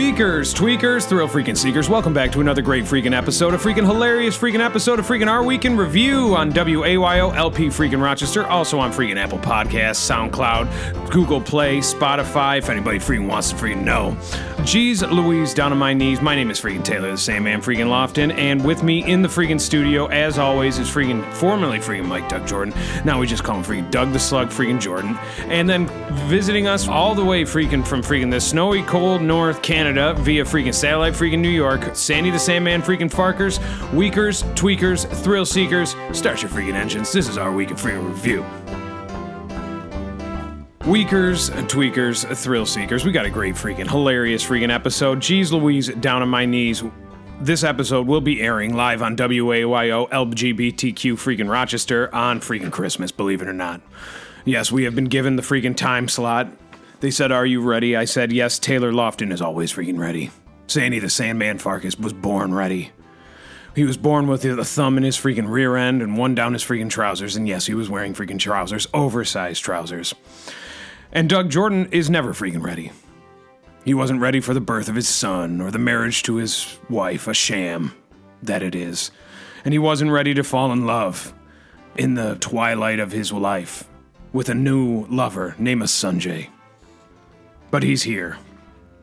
Weakers, tweakers, thrill freaking seekers, welcome back to another great freaking episode, a freaking hilarious freaking episode of freaking Our Week in Review on WAYO LP freaking Rochester, also on freaking Apple Podcasts, SoundCloud, Google Play, Spotify, if anybody freaking wants to freaking know. Jeez Louise, down on my knees, my name is freaking Taylor, the same man freaking Lofton, and with me in the freaking studio, as always, is freaking formerly freaking Mike Doug Jordan, now we just call him freaking Doug the Slug freaking Jordan, and then visiting us all the way freaking from freaking the snowy, cold North Canada via freaking satellite freaking New York, Sandy the Sandman freaking Farkas, Weakers, Tweakers, Thrill Seekers, start your freaking engines. This is our week of freaking review. Weakers, tweakers, thrill seekers. We got a great freaking hilarious freaking episode. Jeez Louise, down on my knees. This episode will be airing live on WAYO LGBTQ freaking Rochester on freaking Christmas, believe it or not. Yes, we have been given the freaking time slot. They said, Are you ready? I said, Yes, Taylor Lofton is always freaking ready. Sandy the Sandman Farkas was born ready. He was born with a thumb in his freaking rear end and one down his freaking trousers. And yes, he was wearing freaking trousers, oversized trousers. And Doug Jordan is never freaking ready. He wasn't ready for the birth of his son or the marriage to his wife, a sham that it is. And he wasn't ready to fall in love in the twilight of his life with a new lover named Sanjay. But he's here.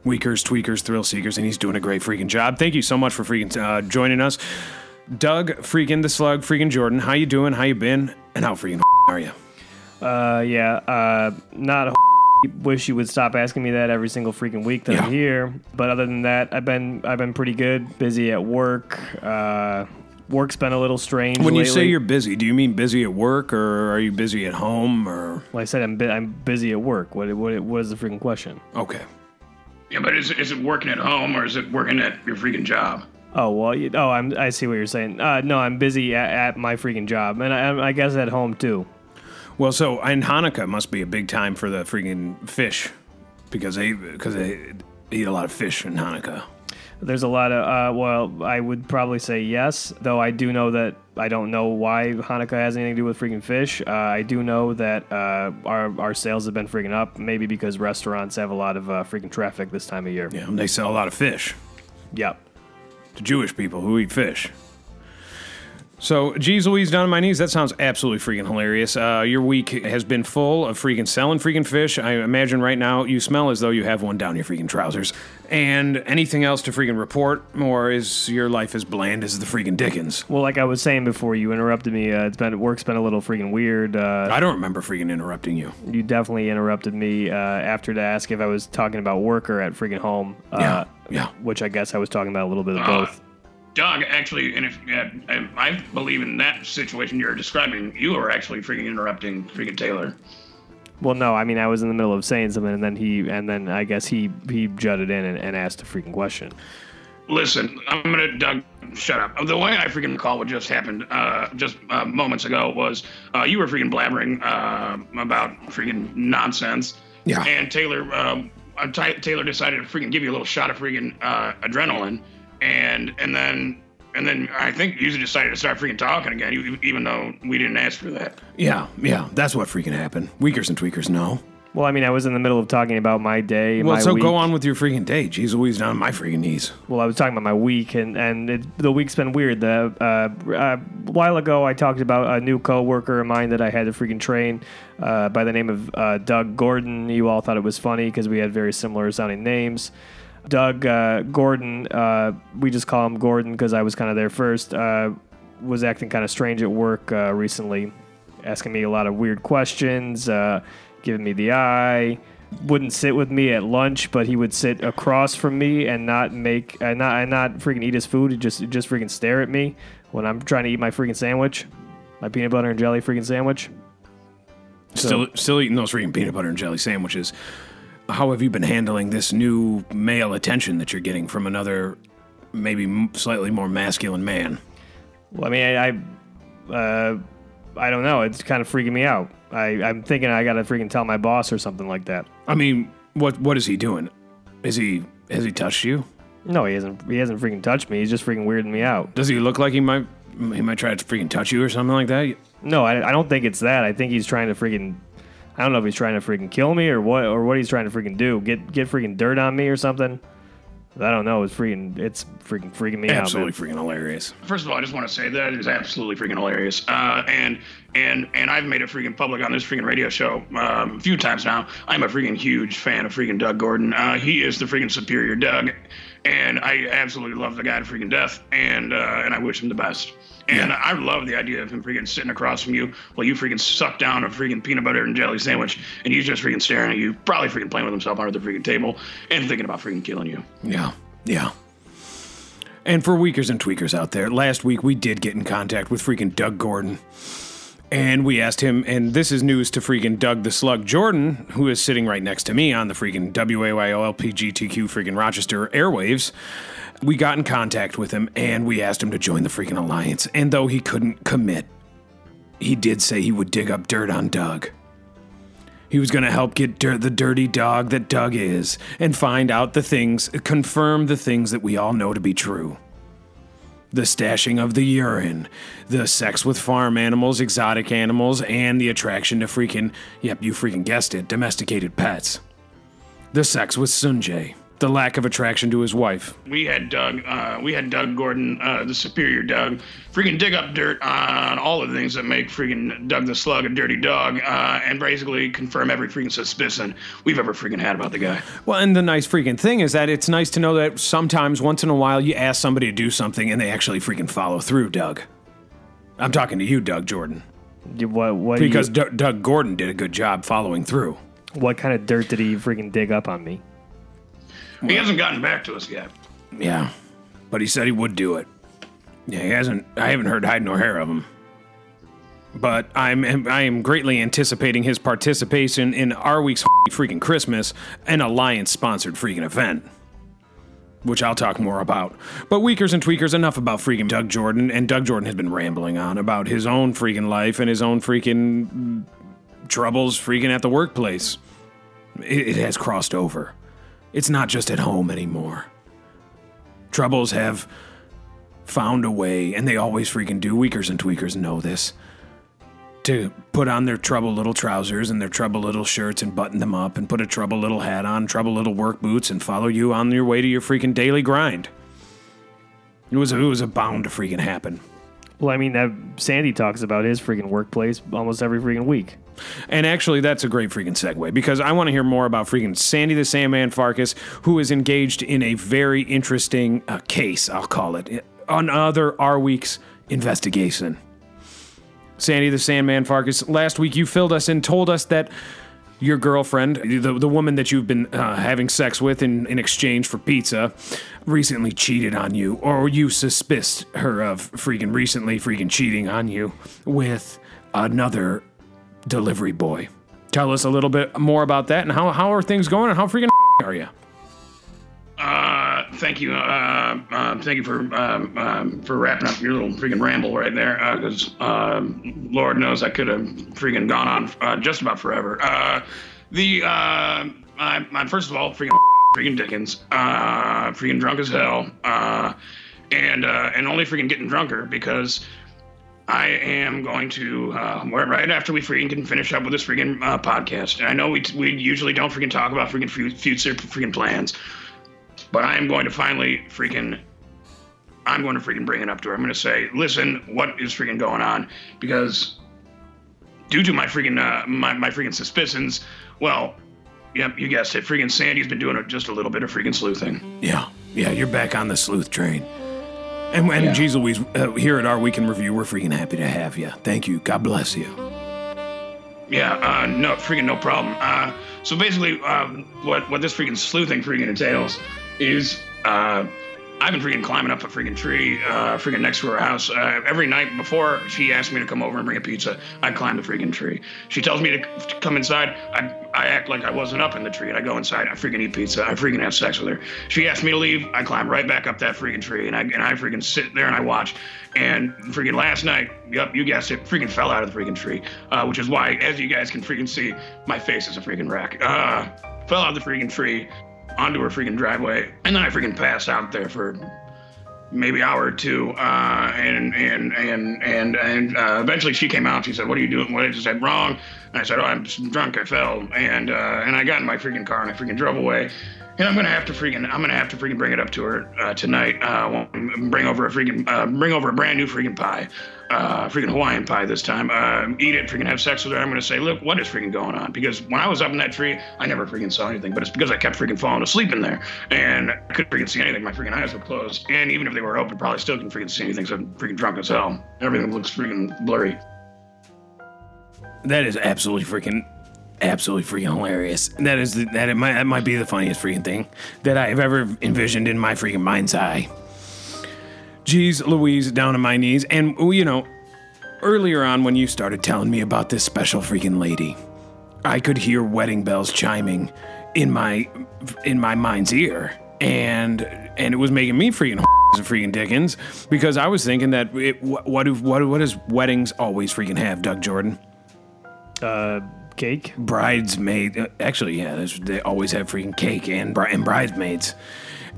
Weakers, tweakers, thrill seekers, and he's doing a great freaking job. Thank you so much for freaking uh, joining us. Doug, freaking the slug, freaking Jordan, how you doing? How you been? And how freaking are you? Uh, yeah. Uh, not a wish you would stop asking me that every single freaking week that Yeah. I'm here. But other than that, I've been I've been pretty good. Busy at work. Uh, work's been a little strange. When you lately. say you're busy, do you mean busy at work or are you busy at home or well, I said I'm bu- I'm busy at work. What what what is the freaking question? okay? Yeah, but is, is it working at home or is it working at your freaking job? Oh well, you, oh I'm I see what you're saying. Uh, no, I'm busy at, at my freaking job, and I, I guess at home too. Well, so and Hanukkah must be a big time for the freaking fish because they because they eat a lot of fish in Hanukkah. There's a lot of uh, well, I would probably say yes, though I do know that I don't know why Hanukkah has anything to do with freaking fish. Uh, I do know that uh, our our sales have been freaking up, maybe because restaurants have a lot of uh, freaking traffic this time of year. Yeah, they sell a lot of fish Yep. to Jewish people who eat fish. So, geez Louise, down on my knees. That sounds absolutely freaking hilarious. Uh, your week has been full of freaking selling freaking fish. I imagine right now you smell as though you have one down your freaking trousers. And anything else to freaking report, or is your life as bland as the freaking Dickens? Well, like I was saying before, you interrupted me. Uh, it's been work's been a little freaking weird. Uh, I don't remember freaking interrupting you. you definitely interrupted me uh, after to ask if I was talking about work or at freaking home. Uh, Yeah, yeah. Which I guess I was talking about a little bit of both. Doug, actually, and if yeah, I, I believe in that situation you're describing, you are actually freaking interrupting freaking Taylor. Well, no, I mean I was in the middle of saying something, and then he, and then I guess he he jutted in and, and asked a freaking question. Listen, I'm gonna Doug, shut up. The way I freaking recall what just happened uh, just uh, moments ago was uh, you were freaking blabbering uh, about freaking nonsense. Yeah. And Taylor, um, uh, Taylor decided to freaking give you a little shot of freaking uh, adrenaline, and and then and then I think you decided to start freaking talking again, e- even though we didn't ask for that. Yeah, yeah, that's what freaking happened. Weakers and tweakers know. Well, I mean, I was in the middle of talking about my day. Well, my so week. go on with your freaking day. Jeez Louise, down on my freaking knees. Well, I was talking about my week, and and it, the week's been weird. The uh, uh, a while ago, I talked about a new coworker of mine that I had to freaking train uh, by the name of uh, Doug Gordon. You all thought it was funny because we had very similar sounding names. Doug uh, Gordon, uh, we just call him Gordon because I was kind of there first. Uh, was acting kind of strange at work uh, recently, asking me a lot of weird questions, uh, giving me the eye. Wouldn't sit with me at lunch, but he would sit across from me and not make, uh, not and not freaking eat his food. He'd just just freaking stare at me when I'm trying to eat my freaking sandwich, my peanut butter and jelly freaking sandwich. Still, still eating those freaking peanut butter and jelly sandwiches. How have you been handling this new male attention that you're getting from another, maybe slightly more masculine man? Well, I mean, I, I, uh, I don't know. It's kind of freaking me out. I, I'm thinking I gotta freaking tell my boss or something like that. I mean, what what is he doing? Is he has he touched you? No, he hasn't. He hasn't freaking touched me. He's just freaking weirding me out. Does he look like he might he might try to freaking touch you or something like that? No, I, I don't think it's that. I think he's trying to freaking. I don't know if he's trying to freaking kill me or what, or what he's trying to freaking do. Get get freaking dirt on me or something. I don't know. It's freaking. It's freaking freaking me Absolutely out. man. freaking hilarious. First of all, I just want to say that is absolutely freaking hilarious. Uh, and and and I've made it freaking public on this freaking radio show um, a few times now. I'm a freaking huge fan of freaking Doug Gordon. Uh, he is the freaking superior Doug, and I absolutely love the guy to freaking death. And uh, and I wish him the best. And I love the idea of him freaking sitting across from you while you freaking suck down a freaking peanut butter and jelly sandwich, and he's just freaking staring at you, probably freaking playing with himself under the freaking table, and thinking about freaking killing you. Yeah, yeah. And for weakers and tweakers out there, last week we did get in contact with freaking Doug Gordon. And we asked him, and this is news to freaking Doug the Slug Jordan, who is sitting right next to me on the freaking WAYO LPGTQ freaking Rochester airwaves. We got in contact with him and we asked him to join the freaking alliance. And though he couldn't commit, he did say he would dig up dirt on Doug. He was going to help get dir- the dirty dog that Doug is and find out the things, confirm the things that we all know to be true. The stashing of the urine, the sex with farm animals, exotic animals, and the attraction to freaking, yep, you freaking guessed it, domesticated pets. The sex with Sanjay, the lack of attraction to his wife. we had Doug, uh, we had Doug Gordon, uh, the superior Doug, freaking dig up dirt on all the things that make freaking Doug the Slug a dirty dog, uh, and basically confirm every freaking suspicion we've ever freaking had about the guy. Well, and the nice freaking thing is that it's nice to know that sometimes, once in a while, you ask somebody to do something and they actually freaking follow through, Doug. I'm talking to you, Doug Jordan. What? What? do you- Because D- Doug Gordon did a good job following through. what kind of dirt did he freaking dig up on me? He hasn't gotten back to us yet. Yeah, but he said he would do it. Yeah, he hasn't. I haven't heard hide nor hair of him. But I'm I am greatly anticipating his participation in our week's freaking Christmas, an alliance sponsored freaking event. Which I'll talk more about. But Weakers and Tweakers, enough about freaking Doug Jordan. And Doug Jordan has been rambling on about his own freaking life and his own freaking troubles freaking at the workplace. It, it has crossed over. It's not just at home anymore. Troubles have found a way, and they always freaking do. Weakers and tweakers know this. To put on their trouble little trousers and their trouble little shirts and button them up and put a trouble little hat on, trouble little work boots, and follow you on your way to your freaking daily grind. It was it was bound to freaking happen. Well, I mean, that Sandy talks about his freaking workplace almost every freaking week. And actually, that's a great freaking segue because I want to hear more about freaking Sandy the Sandman Farkas, who is engaged in a very interesting uh, case, I'll call it, another R Week's investigation. Sandy the Sandman Farkas, last week you filled us and told us that your girlfriend, the, the woman that you've been uh, having sex with in, in exchange for pizza, recently cheated on you, or you suspect her of freaking recently freaking cheating on you with another delivery boy. Tell us a little bit more about that and how, how are things going and how freaking are you? Uh, thank you. Uh, uh, thank you for um, um, for wrapping up your little freaking ramble right there. Because um, Lord knows I could have freaking gone on uh, just about forever. Uh, the uh, I, I first of all freaking freaking Dickens. Uh, freaking drunk as hell. Uh, and uh, and only freaking getting drunker because. I am going to uh, right after we freaking can finish up with this freaking uh, podcast. And I know we we usually don't freaking talk about freaking fu- future freaking plans, but I am going to finally freaking. I'm going to freaking bring it up to her. I'm going to say, listen, what is freaking going on? Because due to my freaking uh, my my freaking suspicions, well, yep, you guessed it. Freaking Sandy's been doing just a little bit of freaking sleuthing. Yeah, yeah, you're back on the sleuth train. And, and Yeah. geez Louise, uh, here at our Week in Review, we're freaking happy to have you. Thank you. God bless you. Yeah, uh, no, freaking no problem. Uh, so basically, um, what what this freaking sleuthing freaking entails is uh, I've been freaking climbing up a freaking tree, uh, freaking next to her house. Uh, every night before she asked me to come over and bring a pizza, I climb the freaking tree. She tells me to, to come inside. I, I act like I wasn't up in the tree, and I go inside. I freaking eat pizza. I freaking have sex with her. She asked me to leave. I climb right back up that freaking tree, and I and I freaking sit there and I watch. And freaking last night, yep, you guessed it, freaking fell out of the freaking tree, uh, which is why, as you guys can freaking see, my face is a freaking wreck. Uh, fell out of the freaking tree onto her freaking driveway, and then I freaking passed out there for maybe hour or two, uh, and and and and and uh, eventually she came out. She said, "What are you doing? What is that wrong?" And I said, "Oh, I'm drunk. I fell." And uh, and I got in my freaking car and I freaking drove away. And I'm gonna have to freaking, I'm gonna have to freaking bring it up to her uh, tonight. Uh, bring over a freaking, uh, bring over a brand new freaking pie, uh, freaking Hawaiian pie this time. Uh, eat it, freaking have sex with her. I'm gonna say, look, what is freaking going on? Because when I was up in that tree, I never freaking saw anything. But it's because I kept freaking falling asleep in there, and I couldn't freaking see anything. My freaking eyes were closed, and even if they were open, probably still couldn't freaking see anything. So I'm freaking drunk as hell. Everything looks freaking blurry. That is absolutely freaking, absolutely freaking hilarious. That is the, that it might that might be the funniest freaking thing that I have ever envisioned in my freaking mind's eye. Jeez, Louise, down on my knees, and you know, earlier on when you started telling me about this special freaking lady, I could hear wedding bells chiming in my in my mind's ear, and and it was making me freaking freaking Dickens because I was thinking that it, what what what does weddings always freaking have, Doug Jordan? Uh, cake. bridesmaid. Actually, yeah, they always have freaking cake and bri- and bridesmaids.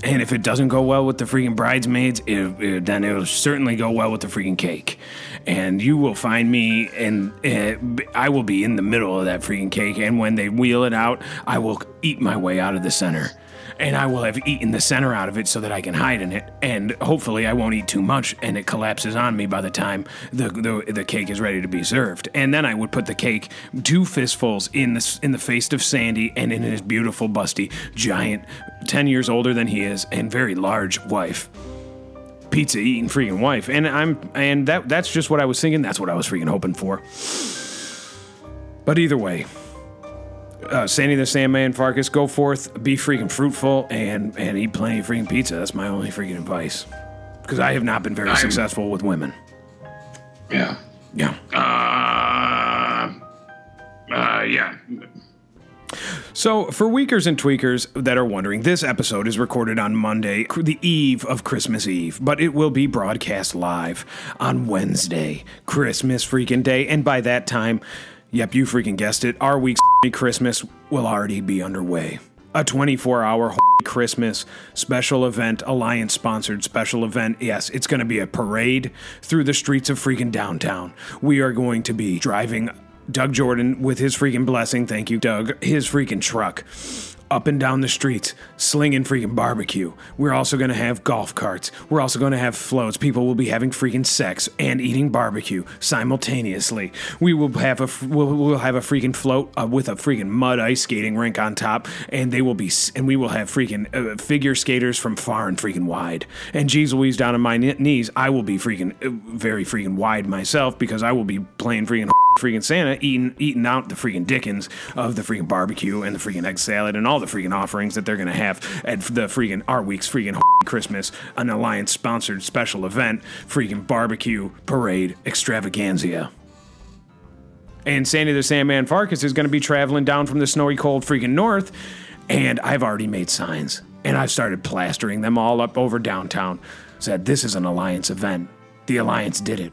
And if it doesn't go well with the freaking bridesmaids, it, it- then it'll certainly go well with the freaking cake. And you will find me, and uh, b- I will be in the middle of that freaking cake. And when they wheel it out, I will eat my way out of the center. And I will have eaten the center out of it so that I can hide in it. And hopefully, I won't eat too much and it collapses on me by the time the, the, the cake is ready to be served. And then I would put the cake, two fistfuls, in the, in the face of Sandy and in his beautiful, busty, giant, 10 years older than he is, and very large wife. Pizza eating freaking wife. And I'm and that that's just what I was thinking. That's what I was freaking hoping for. But either way, uh, Sandy the Sandman Farkas, go forth, be freaking fruitful, and and eat plenty of freaking pizza. That's my only freaking advice. Because I have not been very I'm- successful with women. Yeah. Yeah. Uh, uh, yeah. So, for weakers and tweakers that are wondering, this episode is recorded on Monday, the eve of Christmas Eve, but it will be broadcast live on Wednesday, Christmas freaking day. And by that time, yep, you freaking guessed it, our week's Christmas will already be underway. A 24 hour Christmas special event, Alliance sponsored special event. Yes, it's going to be a parade through the streets of freaking downtown. We are going to be driving Doug Jordan with his freaking blessing, thank you, Doug, his freaking truck up and down the streets, slinging freaking barbecue. We're also going to have golf carts. We're also going to have floats. People will be having freaking sex and eating barbecue simultaneously. We will have a we'll, we'll have a freaking float uh, with a freaking mud ice skating rink on top, and they will be and we will have freaking uh, figure skaters from far and freaking wide. And geez Louise, down on my kn- knees, I will be freaking uh, very freaking wide myself because I will be playing freaking freaking Santa eating eating out the freaking Dickens of the freaking barbecue and the freaking egg salad and all the freaking offerings that they're gonna have at the freaking our week's freaking Christmas, an alliance sponsored special event, freaking barbecue parade extravaganza. And Sandy the Sandman Farkas is going to be traveling down from the snowy cold freaking north. And I've already made signs. And I've started plastering them all up over downtown. Said, this is an Alliance event. The Alliance did it.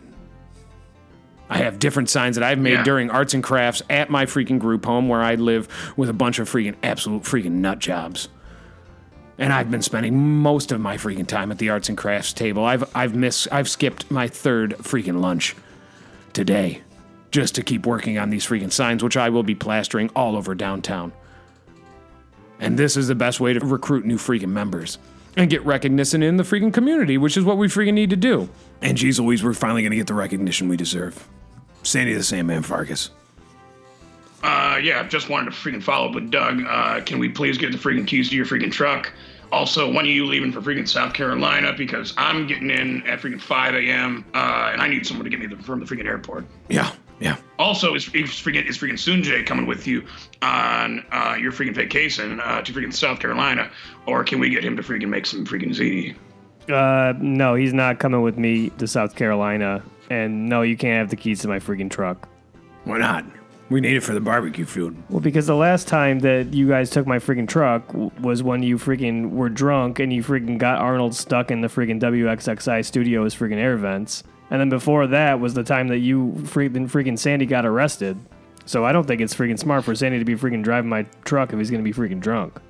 I have different signs that I've made Yeah. during arts and crafts at my freaking group home where I live with a bunch of freaking absolute freaking nut jobs. And I've been spending most of my freaking time at the arts and crafts table. I've I've missed I've skipped my third freaking lunch today just to keep working on these freaking signs, which I will be plastering all over downtown. And this is the best way to recruit new freaking members and get recognition in the freaking community, which is what we freaking need to do. And geez Louise, we're finally to get the recognition we deserve. Sandy the Sandman Farkas. Uh, yeah, just wanted to freaking follow up with Doug. Uh, can we please get the freaking keys to your freaking truck? Also, when are you leaving for freaking South Carolina? Because I'm getting in at freaking 5 a.m. Uh, and I need someone to get me the, from the freaking airport. Yeah, yeah. Also, is, is freaking is freaking Sanjay coming with you on uh, your freaking vacation uh, to freaking South Carolina, or can we get him to freaking make some freaking ziti? Uh, no, he's not coming with me to South Carolina. And no, you can't have the keys to my freaking truck. Why not? We need it for the barbecue food. Well, because the last time that you guys took my freaking truck w- was when you freaking were drunk and you freaking got Arnold stuck in the freaking WXXI studios freaking air vents. And then before that was the time that you freaking freaking Sandy got arrested. So I don't think it's freaking smart for Sandy to be freaking driving my truck if he's gonna be freaking drunk.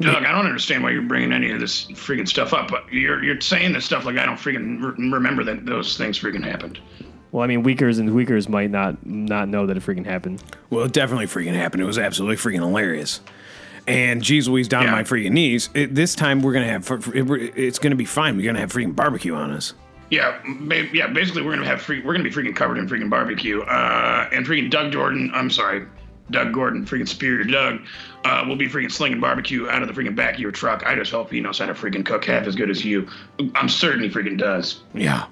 Doug, I don't understand why you're bringing any of this freaking stuff up. But you're you're saying this stuff like I don't freaking re- remember that those things freaking happened. Well, I mean, weakers and weakers might not not know that it freaking happened. Well, it definitely freaking happened. It was absolutely freaking hilarious. And geez Louise down Yeah. on my freaking knees. It, this time we're gonna have it's gonna be fine. We're gonna have freaking barbecue on us. Yeah, ba- yeah. Basically, we're gonna have free. We're gonna be freaking covered in freaking barbecue. Uh, and freaking Doug Jordan. I'm sorry, Doug Gordon. Freaking Superior Doug. Uh, will be freaking slinging barbecue out of the freaking back of your truck. I just hope he knows how to freaking cook half as good as you. I'm certain he freaking does. Yeah.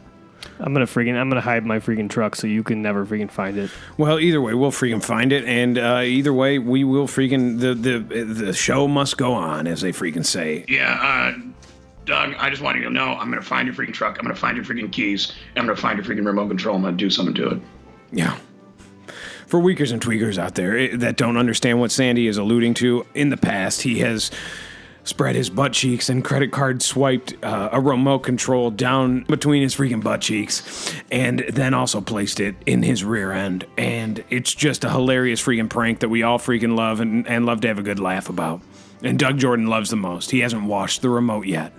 I'm gonna freaking I'm gonna hide my freaking truck so you can never freaking find it. Well, either way, we'll freaking find it, and uh, either way, we will freaking the the the show must go on, as they freaking say. Yeah, uh, Doug. I just want you to know I'm gonna find your freaking truck. I'm gonna find your freaking keys. And I'm gonna find your freaking remote control. I'm gonna do something to it. Yeah. For weakers and tweakers out there eh, that don't understand what Sandy is alluding to, in the past he has spread his butt cheeks and credit card swiped uh, a remote control down between his freaking butt cheeks and then also placed it in his rear end. And it's just a hilarious freaking prank that we all freaking love and, and love to have a good laugh about. And Doug Jordan loves the most. He hasn't washed the remote yet.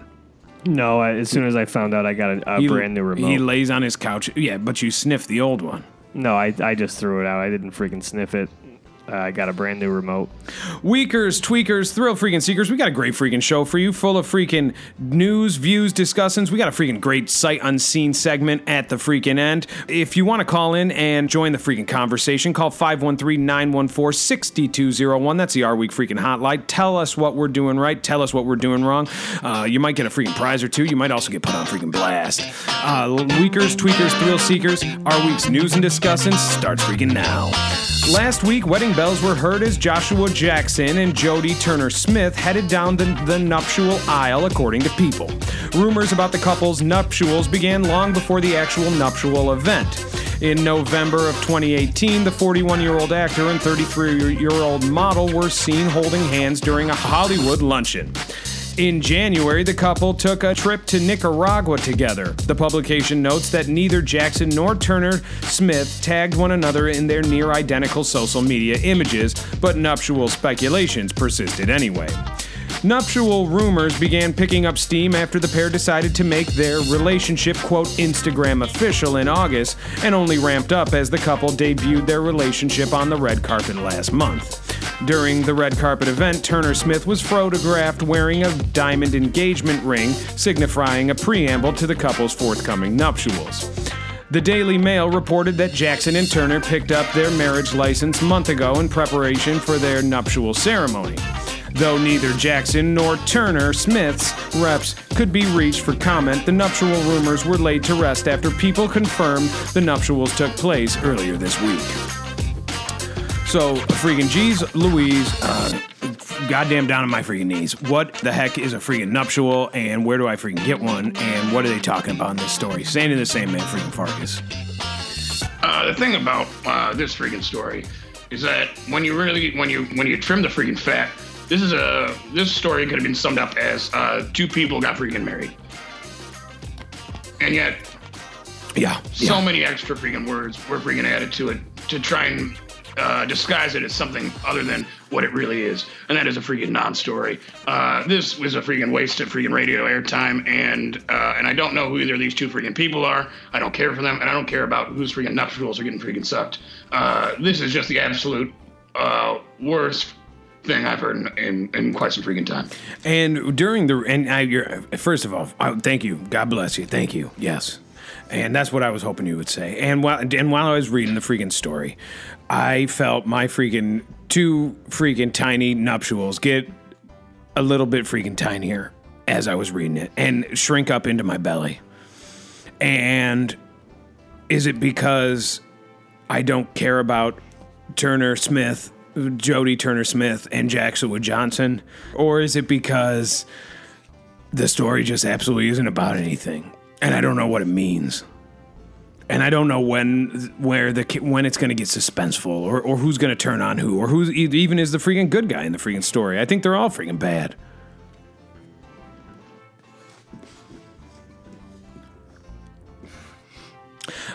No, I, as soon as I found out I got a, a He- brand new remote. He lays on his couch. Yeah, but you sniff the old one. No, I I just threw it out. I didn't freaking sniff it. Uh, I got a brand new remote. Weakers, tweakers, thrill freaking seekers, we got a great freaking show for you, full of freaking news, views, discussions. We got a freaking great sight unseen segment at the freaking end. If you want to call in and join the freaking conversation, call 513-914-6201. That's the R Week freaking hotline. Tell us what we're doing right. Tell us what we're doing wrong. Uh, you might get a freaking prize or two. You might also get put on freaking blast. Uh, weakers, tweakers, thrill seekers, our week's news and discussions starts freaking now. Last week, wedding bells were heard as Joshua Jackson and Jodie Turner Smith headed down the, the nuptial aisle, according to People. Rumors about the couple's nuptials began long before the actual nuptial event. In November of 2018, the 41 year old actor and 33 year old model were seen holding hands during a Hollywood luncheon. In January, the couple took a trip to Nicaragua together. The publication notes that neither Jackson nor Turner Smith tagged one another in their near identical social media images, but nuptial speculations persisted anyway. Nuptial rumors began picking up steam after the pair decided to make their relationship, quote, Instagram official in August, and only ramped up as the couple debuted their relationship on the red carpet last month. During the red carpet event, Turner Smith was photographed wearing a diamond engagement ring, signifying a preamble to the couple's forthcoming nuptials. The Daily Mail reported that Jackson and Turner picked up their marriage license month ago in preparation for their nuptial ceremony. Though neither Jackson nor Turner Smith's reps could be reached for comment, the nuptial rumors were laid to rest after people confirmed the nuptials took place earlier this week. So, freaking G's Louise, uh, goddamn down on my freaking knees. What the heck is a freaking nuptial, and where do I freaking get one, and what are they talking about in this story? Sandy the same man, freaking Fargus. Uh, the thing about uh, this freaking story is that when you really when you when you trim the freaking fat, this is a this story could have been summed up as uh, two people got freaking married, and yet Yeah. so yeah. many extra freaking words were freaking added to it to try and uh, disguise it as something other than what it really is, and that is a freaking non-story. Uh, this was a freaking waste of freaking radio airtime, and uh, and I don't know who either of these two freaking people are. I don't care for them, and I don't care about whose freaking nuptials are getting freaking sucked. Uh, this is just the absolute uh, worst thing I've heard in, in, in quite some freaking time. And during the and I, first of all, I, thank you. God bless you. Thank you. Yes. And that's what I was hoping you would say. And while and while I was reading the freaking story, I felt my freaking two freaking tiny nuptials get a little bit freaking tinier as I was reading it and shrink up into my belly. And is it because I don't care about Turner Smith, Jodie Turner Smith, and Jackson Johnson? Or is it because the story just absolutely isn't about anything? And I don't know what it means. And I don't know when, where the when it's going to get suspenseful, or, or who's going to turn on who, or who's even is the freaking good guy in the freaking story. I think they're all freaking bad.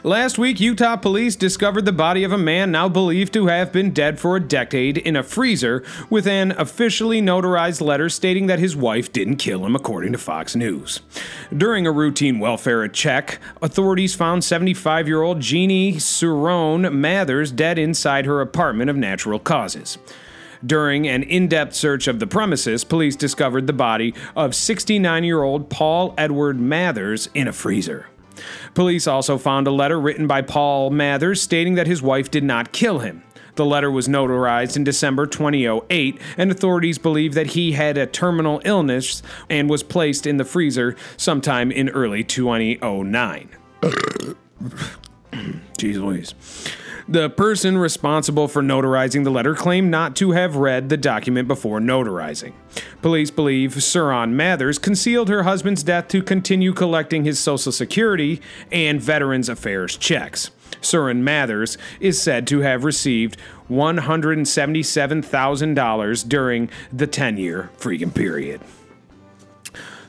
Last week, Utah police discovered the body of a man now believed to have been dead for a decade in a freezer with an officially notarized letter stating that his wife didn't kill him, according to Fox News. During a routine welfare check, authorities found 75 year old Jeannie Souron Mathers dead inside her apartment of natural causes. During an in depth search of the premises, police discovered the body of 69 year old Paul Edward Mathers in a freezer. Police also found a letter written by Paul Mathers stating that his wife did not kill him. The letter was notarized in December 2008, and authorities believe that he had a terminal illness and was placed in the freezer sometime in early 2009. Jeez Louise. The person responsible for notarizing the letter claimed not to have read the document before notarizing. Police believe Souron Mathers concealed her husband's death to continue collecting his Social Security and Veterans Affairs checks. Souron Mathers is said to have received $177,000 during the 10 year freaking period.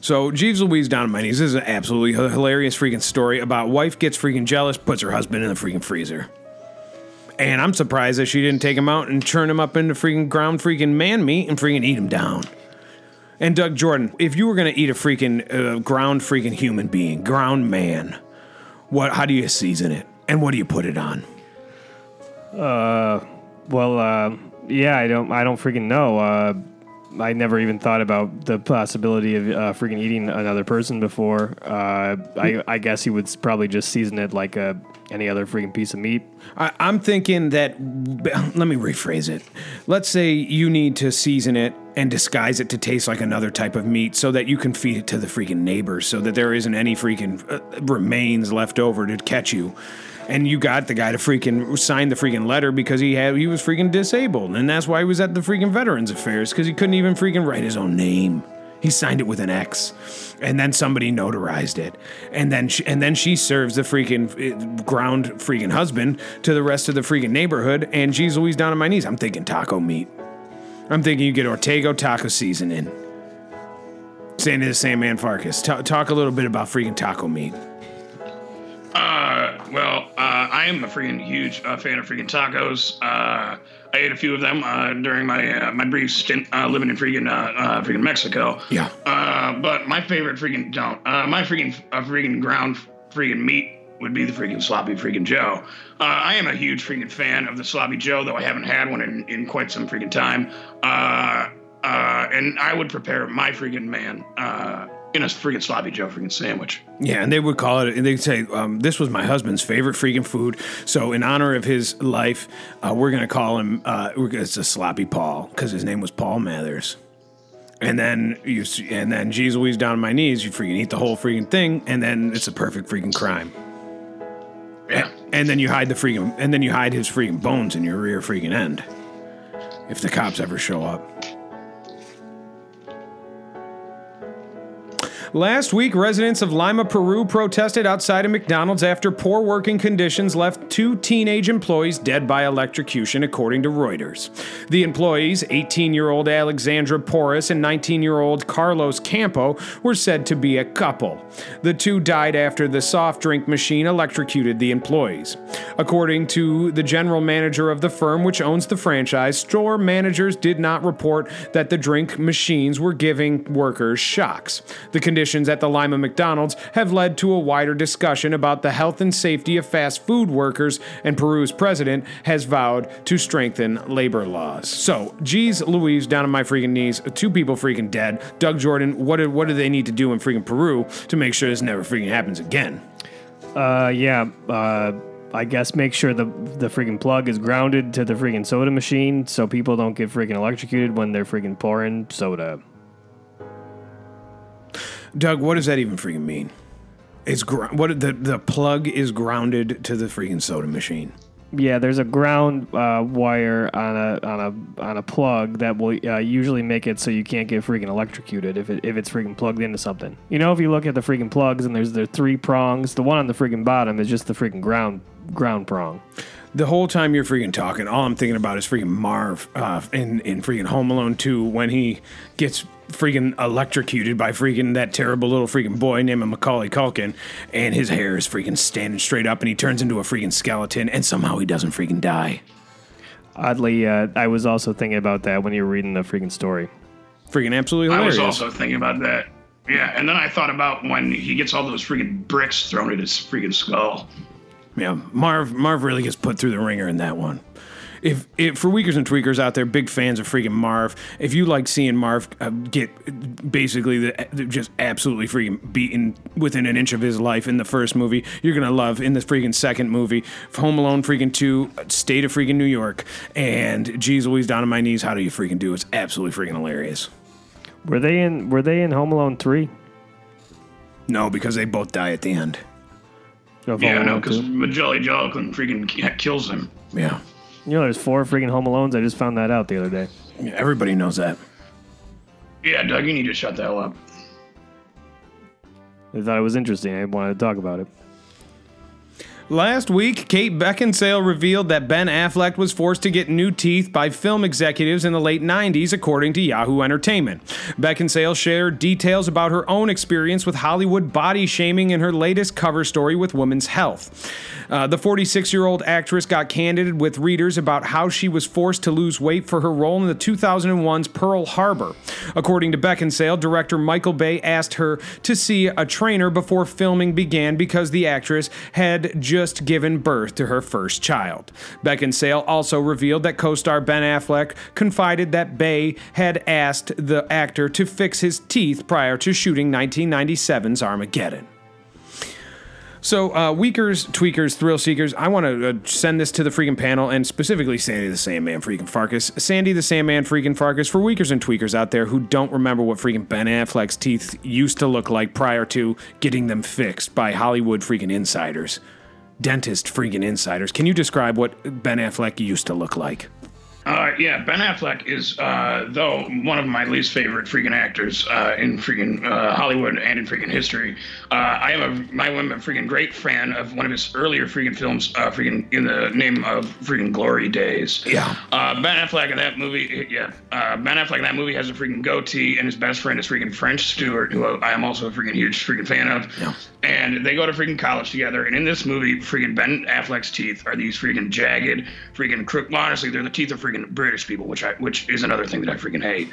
So, Jeeves Louise down on my knees. This is an absolutely hilarious freaking story about wife gets freaking jealous, puts her husband in the freaking freezer. And I'm surprised that she didn't take him out and turn him up into freaking ground freaking man meat and freaking eat him down. And Doug Jordan, if you were gonna eat a freaking uh, ground freaking human being, ground man, what? How do you season it, and what do you put it on? Uh, Well, uh, yeah, I don't, I don't freaking know. Uh, I never even thought about the possibility of uh, freaking eating another person before. Uh, I, I guess you would probably just season it like a, any other freaking piece of meat. I, I'm thinking that. Let me rephrase it. Let's say you need to season it and disguise it to taste like another type of meat, so that you can feed it to the freaking neighbors, so that there isn't any freaking uh, remains left over to catch you. And you got the guy to freaking sign the freaking letter because he had he was freaking disabled, and that's why he was at the freaking Veterans Affairs because he couldn't even freaking write his own name. He signed it with an X, and then somebody notarized it, and then she, and then she serves the freaking uh, ground freaking husband to the rest of the freaking neighborhood. And she's always down on my knees. I'm thinking taco meat. I'm thinking you get Ortega taco seasoning. Saying to the same man Farkas, Ta- talk a little bit about freaking taco meat. Uh, well, uh, I am a freaking huge uh, fan of freaking tacos. Uh, I ate a few of them uh, during my uh, my brief stint uh, living in freaking uh, uh, freaking Mexico. Yeah. Uh, but my favorite freaking don't. Uh, my freaking uh, freaking ground freaking meat would be the freaking sloppy freaking Joe. Uh, I am a huge freaking fan of the sloppy Joe, though I haven't had one in, in quite some freaking time. Uh, uh, and I would prepare my freaking man uh, in a freaking sloppy Joe freaking sandwich. Yeah, and they would call it, and they'd say, um, This was my husband's favorite freaking food. So, in honor of his life, uh, we're going to call him, uh, it's a sloppy Paul, because his name was Paul Mathers. And then you, and then, geez Louise, down on my knees, you freaking eat the whole freaking thing, and then it's a perfect freaking crime. Yeah. And then you hide the freaking, and then you hide his freaking bones in your rear freaking end. If the cops ever show up. Last week, residents of Lima, Peru protested outside a McDonald's after poor working conditions left two teenage employees dead by electrocution, according to Reuters. The employees, 18 year old Alexandra Porras and 19 year old Carlos Campo, were said to be a couple. The two died after the soft drink machine electrocuted the employees. According to the general manager of the firm which owns the franchise, store managers did not report that the drink machines were giving workers shocks. The conditions at the Lima McDonald's have led to a wider discussion about the health and safety of fast food workers, and Peru's president has vowed to strengthen labor laws. So, geez, Louise, down on my freaking knees, two people freaking dead. Doug Jordan, what do, what do they need to do in freaking Peru to make sure this never freaking happens again? Uh, yeah. Uh, I guess make sure the the freaking plug is grounded to the freaking soda machine so people don't get freaking electrocuted when they're freaking pouring soda. Doug, what does that even freaking mean? It's gr- what the the plug is grounded to the freaking soda machine. Yeah, there's a ground uh, wire on a on a on a plug that will uh, usually make it so you can't get freaking electrocuted if it if it's freaking plugged into something. You know, if you look at the freaking plugs and there's the three prongs, the one on the freaking bottom is just the freaking ground ground prong. The whole time you're freaking talking, all I'm thinking about is freaking Marv uh, in in freaking Home Alone 2 when he gets freaking electrocuted by freaking that terrible little freaking boy named Macaulay Culkin, and his hair is freaking standing straight up, and he turns into a freaking skeleton, and somehow he doesn't freaking die. Oddly, uh, I was also thinking about that when you were reading the freaking story. Freaking absolutely hilarious. I was also thinking about that. Yeah, and then I thought about when he gets all those freaking bricks thrown at his freaking skull. Yeah, Marv Marv really gets put through the ringer in that one. If, if for weakers and tweakers out there, big fans of freaking Marv. If you like seeing Marv uh, get basically the, the- just absolutely freaking beaten within an inch of his life in the first movie, you're gonna love in the freaking second movie, Home Alone freaking two, State of freaking New York, and Geez Louise down on my knees. How do you freaking do? It's absolutely freaking hilarious. Were they in Were they in Home Alone three? No, because they both die at the end. Yeah, Home no, because 2? Magelli Joplin freaking kills him. Yeah. You know there's four freaking Home Alones. I just found that out the other day. Yeah, everybody knows that. Yeah, Doug, you need to shut the hell up. I thought it was interesting. I wanted to talk about it. Last week, Kate Beckinsale revealed that Ben Affleck was forced to get new teeth by film executives in the late 90s, according to Yahoo Entertainment. Beckinsale shared details about her own experience with Hollywood body shaming in her latest cover story with Women's Health. Uh, the 46 year old actress got candid with readers about how she was forced to lose weight for her role in the 2001's Pearl Harbor. According to Beckinsale, director Michael Bay asked her to see a trainer before filming began because the actress had just given birth to her first child. Beckinsale also revealed that co star Ben Affleck confided that Bay had asked the actor to fix his teeth prior to shooting 1997's Armageddon. So, uh, Weakers, Tweakers, Thrill Seekers, I want to uh, send this to the freaking panel and specifically Sandy the Sandman freaking Farkas. Sandy the Sandman freaking Farkas for Weakers and Tweakers out there who don't remember what freaking Ben Affleck's teeth used to look like prior to getting them fixed by Hollywood freaking insiders. Dentist freaking insiders. Can you describe what Ben Affleck used to look like? Uh, yeah, Ben Affleck is, uh, though, one of my least favorite freaking actors uh, in freaking uh, Hollywood and in freaking history. Uh, I am a, I am a freaking great fan of one of his earlier freaking films, uh, freaking in the name of freaking Glory Daze. Yeah. Uh, ben Affleck in that movie, yeah, uh, Ben Affleck in that movie has a freaking goatee, and his best friend is freaking French Stewart, who I am also a freaking huge freaking fan of. Yeah. And they go to freaking college together. And in this movie, freaking Ben Affleck's teeth are these freaking jagged, freaking crook. Well, honestly, they're the teeth of freaking British people, which I, which is another thing that I freaking hate.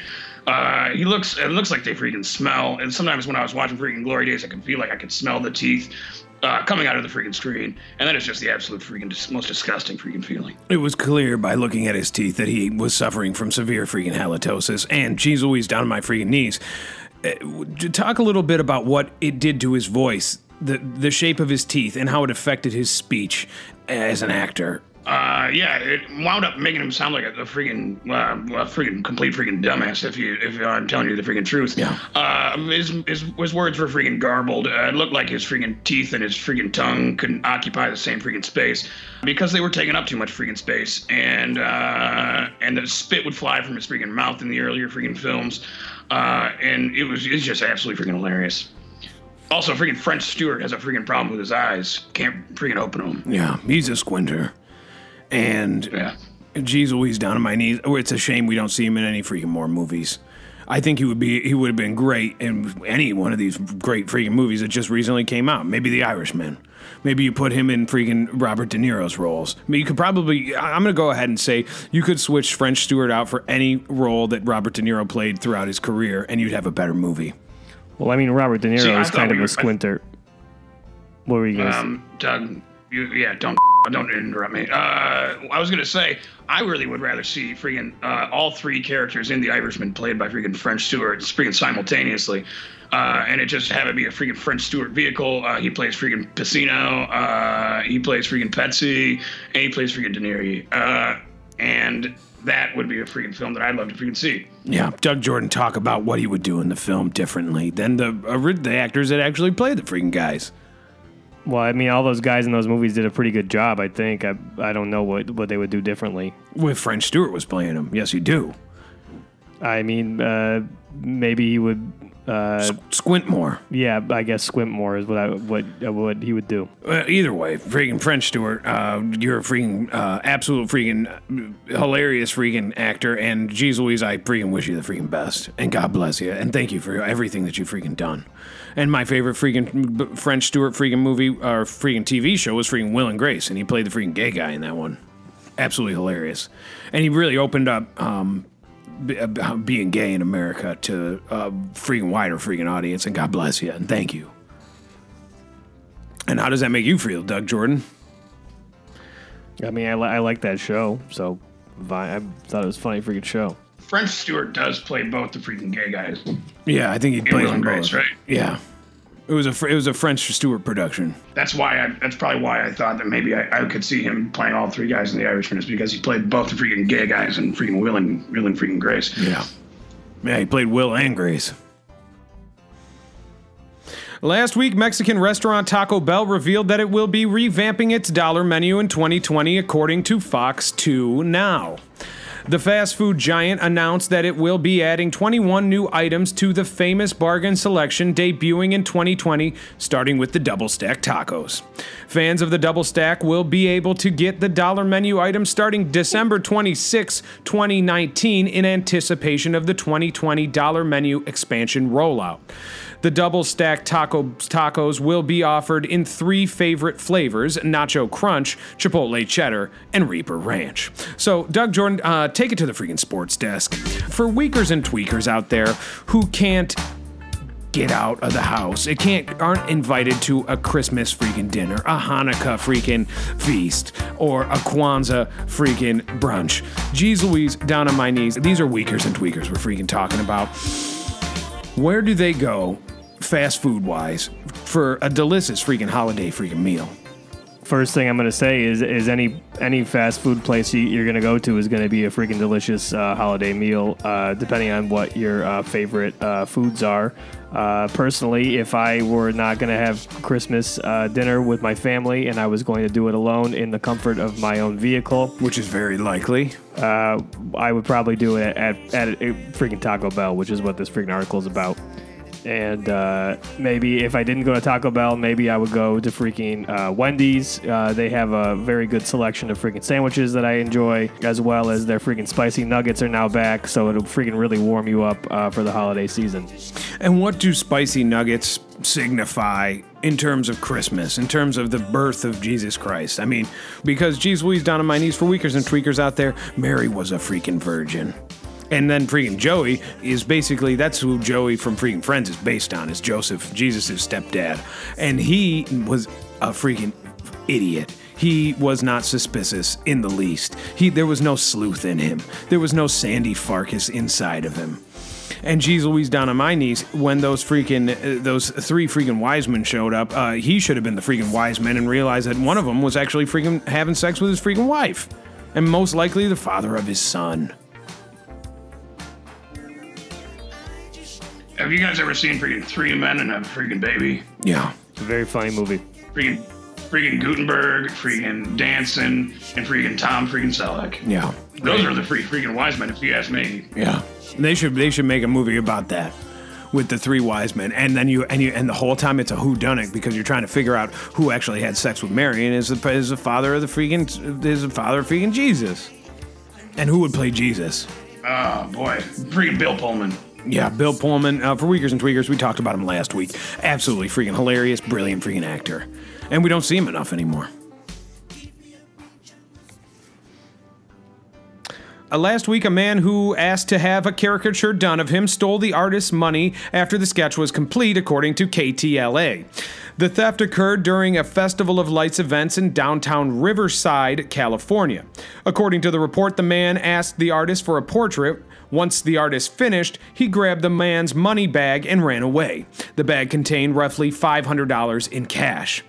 Uh, he looks, it looks like they freaking smell. And sometimes when I was watching freaking Glory Daze, I could feel like I could smell the teeth. Uh, coming out of the freaking screen, and that is just the absolute freaking dis- most disgusting freaking feeling. It was clear by looking at his teeth that he was suffering from severe freaking halitosis. And geez Louise, down on my freaking knees. Uh, talk a little bit about what it did to his voice, the the shape of his teeth, and how it affected his speech as an actor. Uh, yeah, it wound up making him sound like a, a freaking, uh, a freaking complete freaking dumbass. If you, if I'm telling you the freaking truth. Yeah. Uh, his, his his words were freaking garbled. Uh, it looked like his freaking teeth and his freaking tongue couldn't occupy the same freaking space because they were taking up too much freaking space, and uh, and the spit would fly from his freaking mouth in the earlier freaking films, uh, and it was it's just absolutely freaking hilarious. Also, freaking French Stewart has a freaking problem with his eyes. Can't freaking open them. Yeah, he's a squinter. And Yeah. geez Louise, down on my knees. Oh, It's a shame we don't see him in any freaking more movies. I think he would be he would have been great in any one of these great freaking movies that just recently came out. Maybe The Irishman. Maybe you put him in freaking Robert De Niro's roles. I mean, you could probably. I- I'm going to go ahead and say you could switch French Stewart out for any role that Robert De Niro played throughout his career, and you'd have a better movie. Well, I mean, Robert De Niro See, is kind we of were- a squinter. What were you guys? Um, Doug, you, yeah, don't don't interrupt me. Uh, I was gonna say I really would rather see freaking uh, all three characters in The Irishman played by freaking French Stewart freaking simultaneously, uh, and it just have it be a freaking French Stewart vehicle. Uh, he plays freaking Pacino, uh, he plays freaking Petsy, and he plays freaking De Niro. Uh, and that would be a freaking film that I'd love to freaking see. Yeah, Doug Jordan talk about what he would do in the film differently than the the actors that actually play the freaking guys. Well, I mean, all those guys in those movies did a pretty good job. I think. I I don't know what what they would do differently. With French Stewart was playing him. Yes, you do. I mean, uh, maybe he would. Uh, Squint more. yeah, I guess squint more is what I what uh, what he would do. Uh, either way, freaking French Stewart, uh, you're a freaking uh, absolute freaking uh, hilarious freaking actor, and geez Louise, I freaking wish you the freaking best, and God bless you, and thank you for everything that you've freaking done. And my favorite freaking French Stewart freaking movie or freaking TV show was freaking Will and Grace, and he played the freaking gay guy in that one. Absolutely hilarious, and he really opened up. Um, uh, being gay in America to a freaking wider freaking audience, and God bless you, and thank you. And how does that make you feel, Doug Jordan? I mean, I, li- I like that show, so Vi- I thought it was a funny freaking show. French Stewart does play both the freaking gay guys. Yeah, I think he In plays Will them and both. Grace, right? Yeah, it was a it was a French Stewart production. That's why I. That's probably why I thought that maybe I, I could see him playing all three guys in The Irishman is because he played both the freaking gay guys and freaking Will and Will and freaking Grace. Yeah. Yeah, he played Will and Grace. Last week, Mexican restaurant Taco Bell revealed that it will be revamping its dollar menu in 2020, according to Fox 2 Now. The fast food giant announced that it will be adding 21 new items to the famous bargain selection debuting in 2020, starting with the double stack tacos. Fans of the double stack will be able to get the dollar menu items starting December 26, 2019, in anticipation of the 2020 dollar menu expansion rollout. The double stack taco tacos will be offered in three favorite flavors: Nacho Crunch, Chipotle Cheddar, and Reaper Ranch. So, Doug Jordan, uh, take it to the freaking sports desk. For weakers and tweakers out there who can't get out of the house, it can't aren't invited to a Christmas freaking dinner, a Hanukkah freaking feast, or a Kwanzaa freaking brunch. Jeez Louise, down on my knees. These are weakers and tweakers we're freaking talking about where do they go fast food wise for a delicious freaking holiday freaking meal? First thing I'm gonna say is is any any fast food place you, you're gonna go to is gonna be a freaking delicious uh, holiday meal, uh, depending on what your uh, favorite uh, foods are. Uh, personally, if I were not gonna have Christmas uh, dinner with my family and I was going to do it alone in the comfort of my own vehicle, Which is very likely. uh, I would probably do it at, at, a freaking Taco Bell, which is what this freaking article is about. And uh, maybe if I didn't go to Taco Bell, maybe I would go to freaking uh, Wendy's. Uh, they have a very good selection of freaking sandwiches that I enjoy, as well as their freaking spicy nuggets are now back, so it'll freaking really warm you up uh, for the holiday season. And what do spicy nuggets signify in terms of Christmas, in terms of the birth of Jesus Christ? I mean, because Jesus Louise down on my knees for weakers and tweakers out there, Mary was a freaking virgin. And then freaking Joey is basically that's who Joey from freaking Friends is based on, is Joseph, Jesus' stepdad. And he was a freaking idiot. He was not suspicious in the least. He there was no sleuth in him. There was no Sandy Farkas inside of him. And geez Louise down on my knees when those freaking uh, those three freaking wise men showed up. Uh, he should have been the freaking wise men and realized that one of them was actually freaking having sex with his freaking wife, and most likely the father of his son. Have you guys ever seen freaking Three Men and a freaking Baby? Yeah, It's a very funny movie. Freaking, freaking Guttenberg, freaking Danson, and freaking Tom freaking Selleck. yeah, Those are the free freaking wise men, if you ask me. yeah. They should they should make a movie about that with the three wise men, and then you and you and the whole time it's a who done it because you're trying to figure out who actually had sex with Mary and is the is the father of the freaking is the father of freaking Jesus, and who would play Jesus. Oh boy, freaking Bill Pullman. Yeah, Bill Pullman. Uh, for Weakers and Tweakers, we talked about him last week. Absolutely freaking hilarious, brilliant freaking actor. And we don't see him enough anymore. Uh, last week, a man who asked to have a caricature done of him stole the artist's money after the sketch was complete, according to KTLA. The theft occurred during a Festival of Lights events in downtown Riverside, California. According to the report, the man asked the artist for a portrait. Once the artist finished, he grabbed the man's money bag and ran away. The bag contained roughly $500 in cash.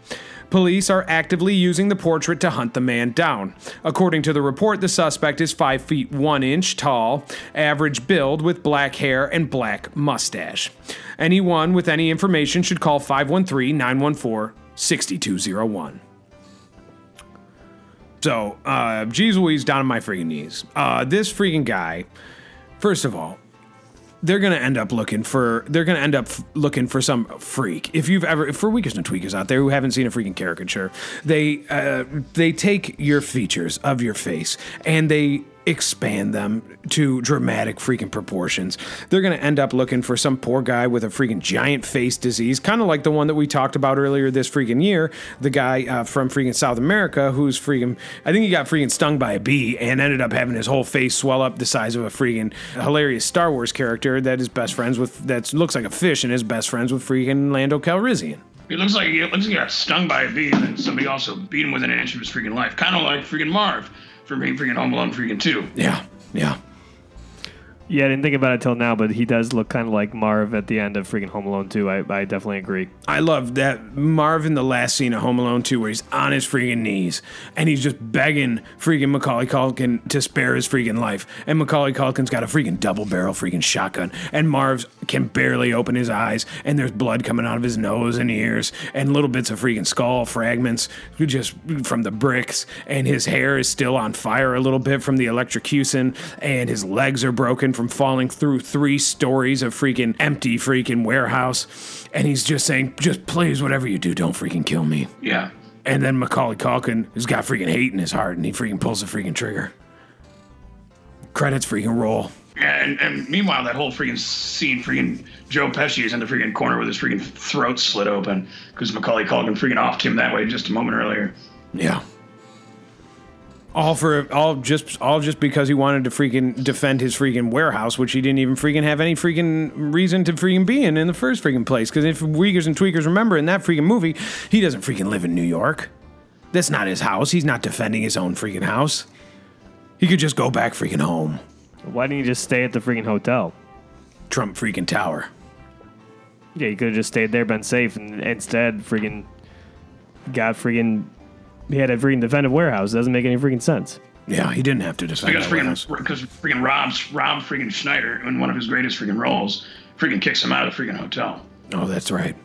Police are actively using the portrait to hunt the man down. According to the report, the suspect is 5 feet 1 inch tall, average build with black hair and black mustache. Anyone with any information should call 513 914 6201. So, uh, geez Louise, down on my freaking knees. Uh, this freaking guy, first of all, they're gonna end up looking for they're gonna end up f- looking for some freak. If you've ever for weakers and tweakers out there who haven't seen a freaking caricature, they uh, they take your features of your face and they expand them to dramatic freaking proportions. They're gonna end up looking for some poor guy with a freaking giant face disease, kind of like the one that we talked about earlier this freaking year. The guy uh, from freaking South America who's freaking I think he got freaking stung by a bee and ended up having his whole face swell up the size of a freaking hilarious Star Wars character that is best friends with that looks like a fish and is best friends with freaking Lando Calrissian. It looks like he, it looks like he got stung by a bee, and then somebody also beat him within an inch of his freaking life. Kind of like freaking Marv for me freaking Home Alone freaking two. Yeah, yeah. Yeah, I didn't think about it till now, but he does look kind of like Marv at the end of freaking Home Alone 2. I, I definitely agree. I love that Marv in the last scene of Home Alone 2 where he's on his freaking knees and he's just begging freaking Macaulay Culkin to spare his freaking life. And Macaulay Culkin's got a freaking double barrel freaking shotgun. And Marv can barely open his eyes and there's blood coming out of his nose and ears and little bits of freaking skull fragments just from the bricks. And his hair is still on fire a little bit from the electrocution and his legs are broken from falling through three stories of freaking empty freaking warehouse. And he's just saying, just please, whatever you do, don't freaking kill me. Yeah. And then Macaulay Culkin has got freaking hate in his heart and he freaking pulls the freaking trigger. Credits freaking roll. And, and meanwhile, that whole freaking scene, freaking Joe Pesci is in the freaking corner with his freaking throat slit open because Macaulay Culkin freaking offed him that way just a moment earlier. Yeah. All for all just all just because he wanted to freaking defend his freaking warehouse, which he didn't even freaking have any freaking reason to freaking be in in the first freaking place. Because if Weakers and Tweakers remember in that freaking movie, he doesn't freaking live in New York. That's not his house. He's not defending his own freaking house. He could just go back freaking home. Why didn't you just stay at the freaking hotel? Trump freaking tower. Yeah, you could have just stayed there, been safe, and instead freaking got freaking. He had a freaking defended warehouse. Doesn't make any freaking sense. Yeah, he didn't have to defend Because freaking because freaking Rob's Rob freaking Schneider in one of his greatest freaking roles freaking kicks him out of the freaking hotel. Oh, that's right.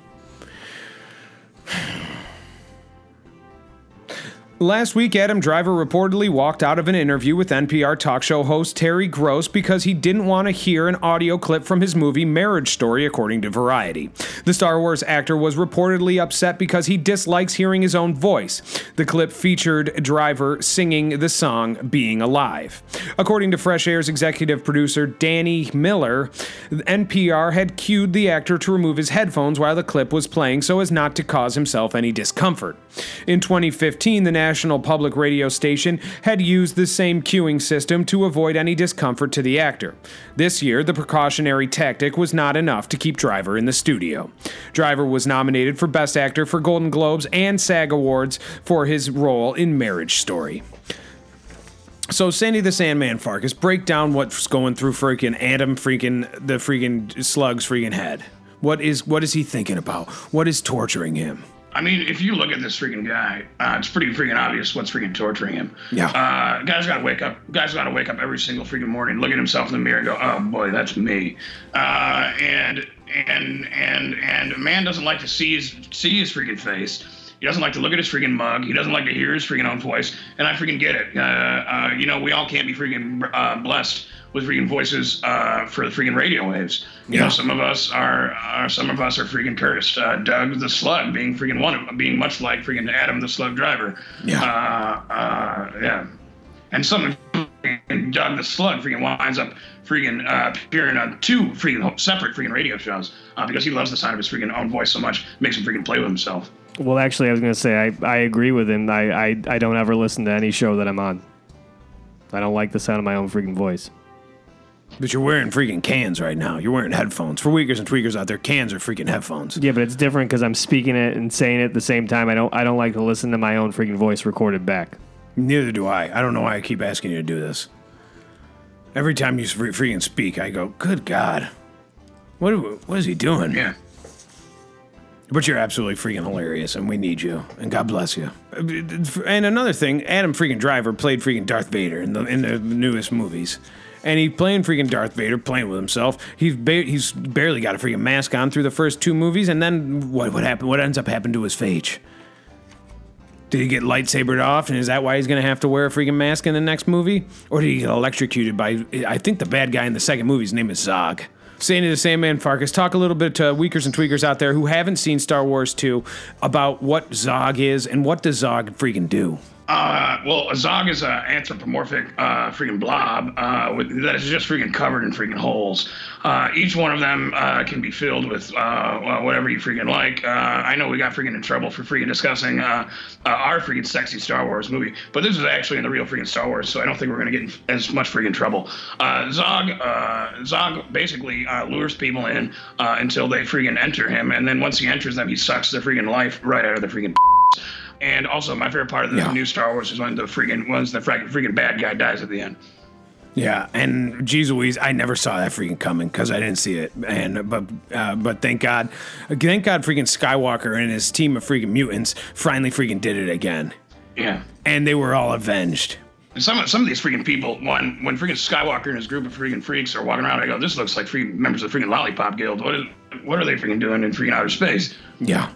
Last week, Adam Driver reportedly walked out of an interview with NPR talk show host Terry Gross because he didn't want to hear an audio clip from his movie Marriage Story, according to Variety. The Star Wars actor was reportedly upset because he dislikes hearing his own voice. The clip featured Driver singing the song Being Alive. According to Fresh Air's executive producer Danny Miller, NPR had cued the actor to remove his headphones while the clip was playing so as not to cause himself any discomfort. In 2015, the National Public Radio station had used the same cueing system to avoid any discomfort to the actor. This year, the precautionary tactic was not enough to keep Driver in the studio. Driver was nominated for Best Actor for Golden Globes and SAG Awards for his role in Marriage Story. So Sandy the Sandman Farkas, break down what's going through freaking Adam freaking the freaking slug's freaking head. What is what is he thinking about? What is torturing him? I mean, if you look at this freaking guy, uh, it's pretty freaking obvious what's freaking torturing him. Yeah. Uh, guy's got to wake up. Guy's got to wake up every single freaking morning, look at himself in the mirror, and go, "Oh boy, that's me." Uh, and and and and a man doesn't like to see his see his freaking face. He doesn't like to look at his freaking mug. He doesn't like to hear his freaking own voice. And I freaking get it. Uh, uh, you know, we all can't be freaking uh, blessed with freaking voices uh, for the freaking radio waves. You Yeah. know, some of us are, are some of us are freaking cursed. Uh, Doug the Slug being freaking one of them being much like freaking Adam the Slug Driver. Yeah. Uh, uh, yeah. And some freaking Doug the Slug freaking winds up freaking uh, appearing on two freaking separate freaking radio shows uh, because he loves the sound of his freaking own voice so much, makes him freaking play with himself. Well, actually, I was going to say I, I agree with him. I, I I don't ever listen to any show that I'm on. I don't like the sound of my own freaking voice. But you're wearing freaking cans right now. You're wearing headphones. For weakers and tweakers out there, cans are freaking headphones. Yeah, but it's different because I'm speaking it and saying it at the same time. I don't I don't like to listen to my own freaking voice recorded back. Neither do I. I don't know why I keep asking you to do this. Every time you freaking speak, I go, "Good God, what what is he doing?" Yeah. But you're absolutely freaking hilarious, and we need you, and God bless you. And another thing, Adam freaking Driver played freaking Darth Vader in the in the newest movies, and he playing freaking Darth Vader, playing with himself. He's ba- he's barely got a freaking mask on through the first two movies, and then what what happened? What ends up happening to his face? Did he get lightsabered off, and is that why he's going to have to wear a freaking mask in the next movie? Or did he get electrocuted by? I think the bad guy in the second movie's name is Zog. Sandy the Sandman Farkas, talk a little bit to weakers and tweakers out there who haven't seen Star Wars 2 about what Zog is and what does Zog freaking do. Uh, well, Zog is an anthropomorphic uh, freaking blob uh, with, that is just freaking covered in freaking holes. Uh, each one of them uh, can be filled with uh, whatever you freaking like. I know we got freaking in trouble for freaking discussing our freaking sexy Star Wars movie, but this is actually in the real freaking Star Wars, so I don't think we're gonna get as much freaking trouble. Zog, Zog basically lures people in until they freaking enter him, and then once he enters them, he sucks their freaking life right out of the freaking And also, my favorite part of the Yeah. new Star Wars is when the freaking once the freaking freaking bad guy dies at the end. Yeah, and geez Louise, I never saw that freaking coming because I didn't see it. And but uh, but thank God, thank God, freaking Skywalker and his team of freaking mutants finally freaking did it again, Yeah. and they were all avenged. And some of some of these freaking people, when when freaking Skywalker and his group of freaking freaks are walking around, I go, this looks like freaking members of the freaking Lollipop Guild. What is what are they freaking doing in freaking outer space? Yeah,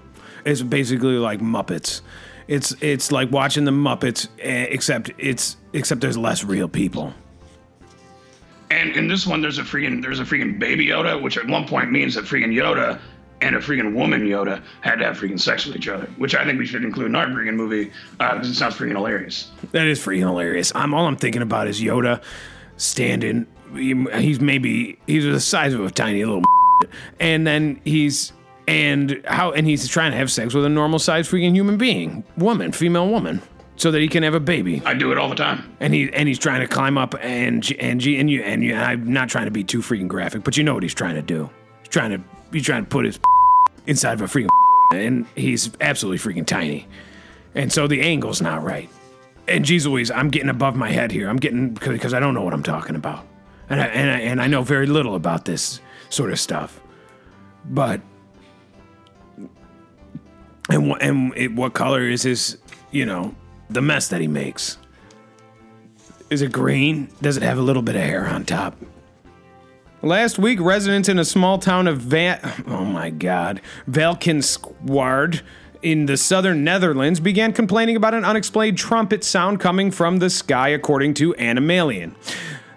it's basically like Muppets. It's it's like watching the Muppets, eh, except it's except there's less real people. And in this one, there's a freaking there's a freaking baby Yoda, which at one point means that freaking Yoda and a freaking woman Yoda had to have freaking sex with each other, which I think we should include in our freaking movie because it sounds freaking hilarious. That is freaking hilarious. I'm all I'm thinking about is Yoda standing. he- He's maybe he's the size of a tiny little, and then he's and how and he's trying to have sex with a normal sized freaking human being, woman, female woman, so that he can have a baby. I do it all the time. And he and he's trying to climb up and and and you and you. I'm not trying to be too freaking graphic, but you know what he's trying to do. He's trying to he's trying to put his inside of a freaking and he's absolutely freaking tiny. And so the angle's not right. And geez Louise, I'm getting above my head here. I'm getting because I don't know what I'm talking about, and I, and I, and I know very little about this sort of stuff. But and what and it, what color is his? You know, the mess that he makes. Is it green? Does it have a little bit of hair on top? Last week, residents in a small town of Van, oh my God, Valkenswaard in the southern Netherlands began complaining about an unexplained trumpet sound coming from the sky, according to Animalian.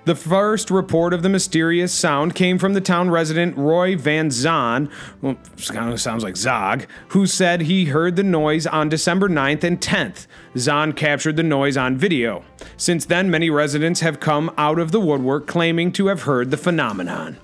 The first report of the mysterious sound came from the town resident Roy Van Zaan, well, kind of sounds like Zog, who said he heard the noise on December 9th and 10th. Zahn captured the noise on video. Since then, many residents have come out of the woodwork claiming to have heard the phenomenon.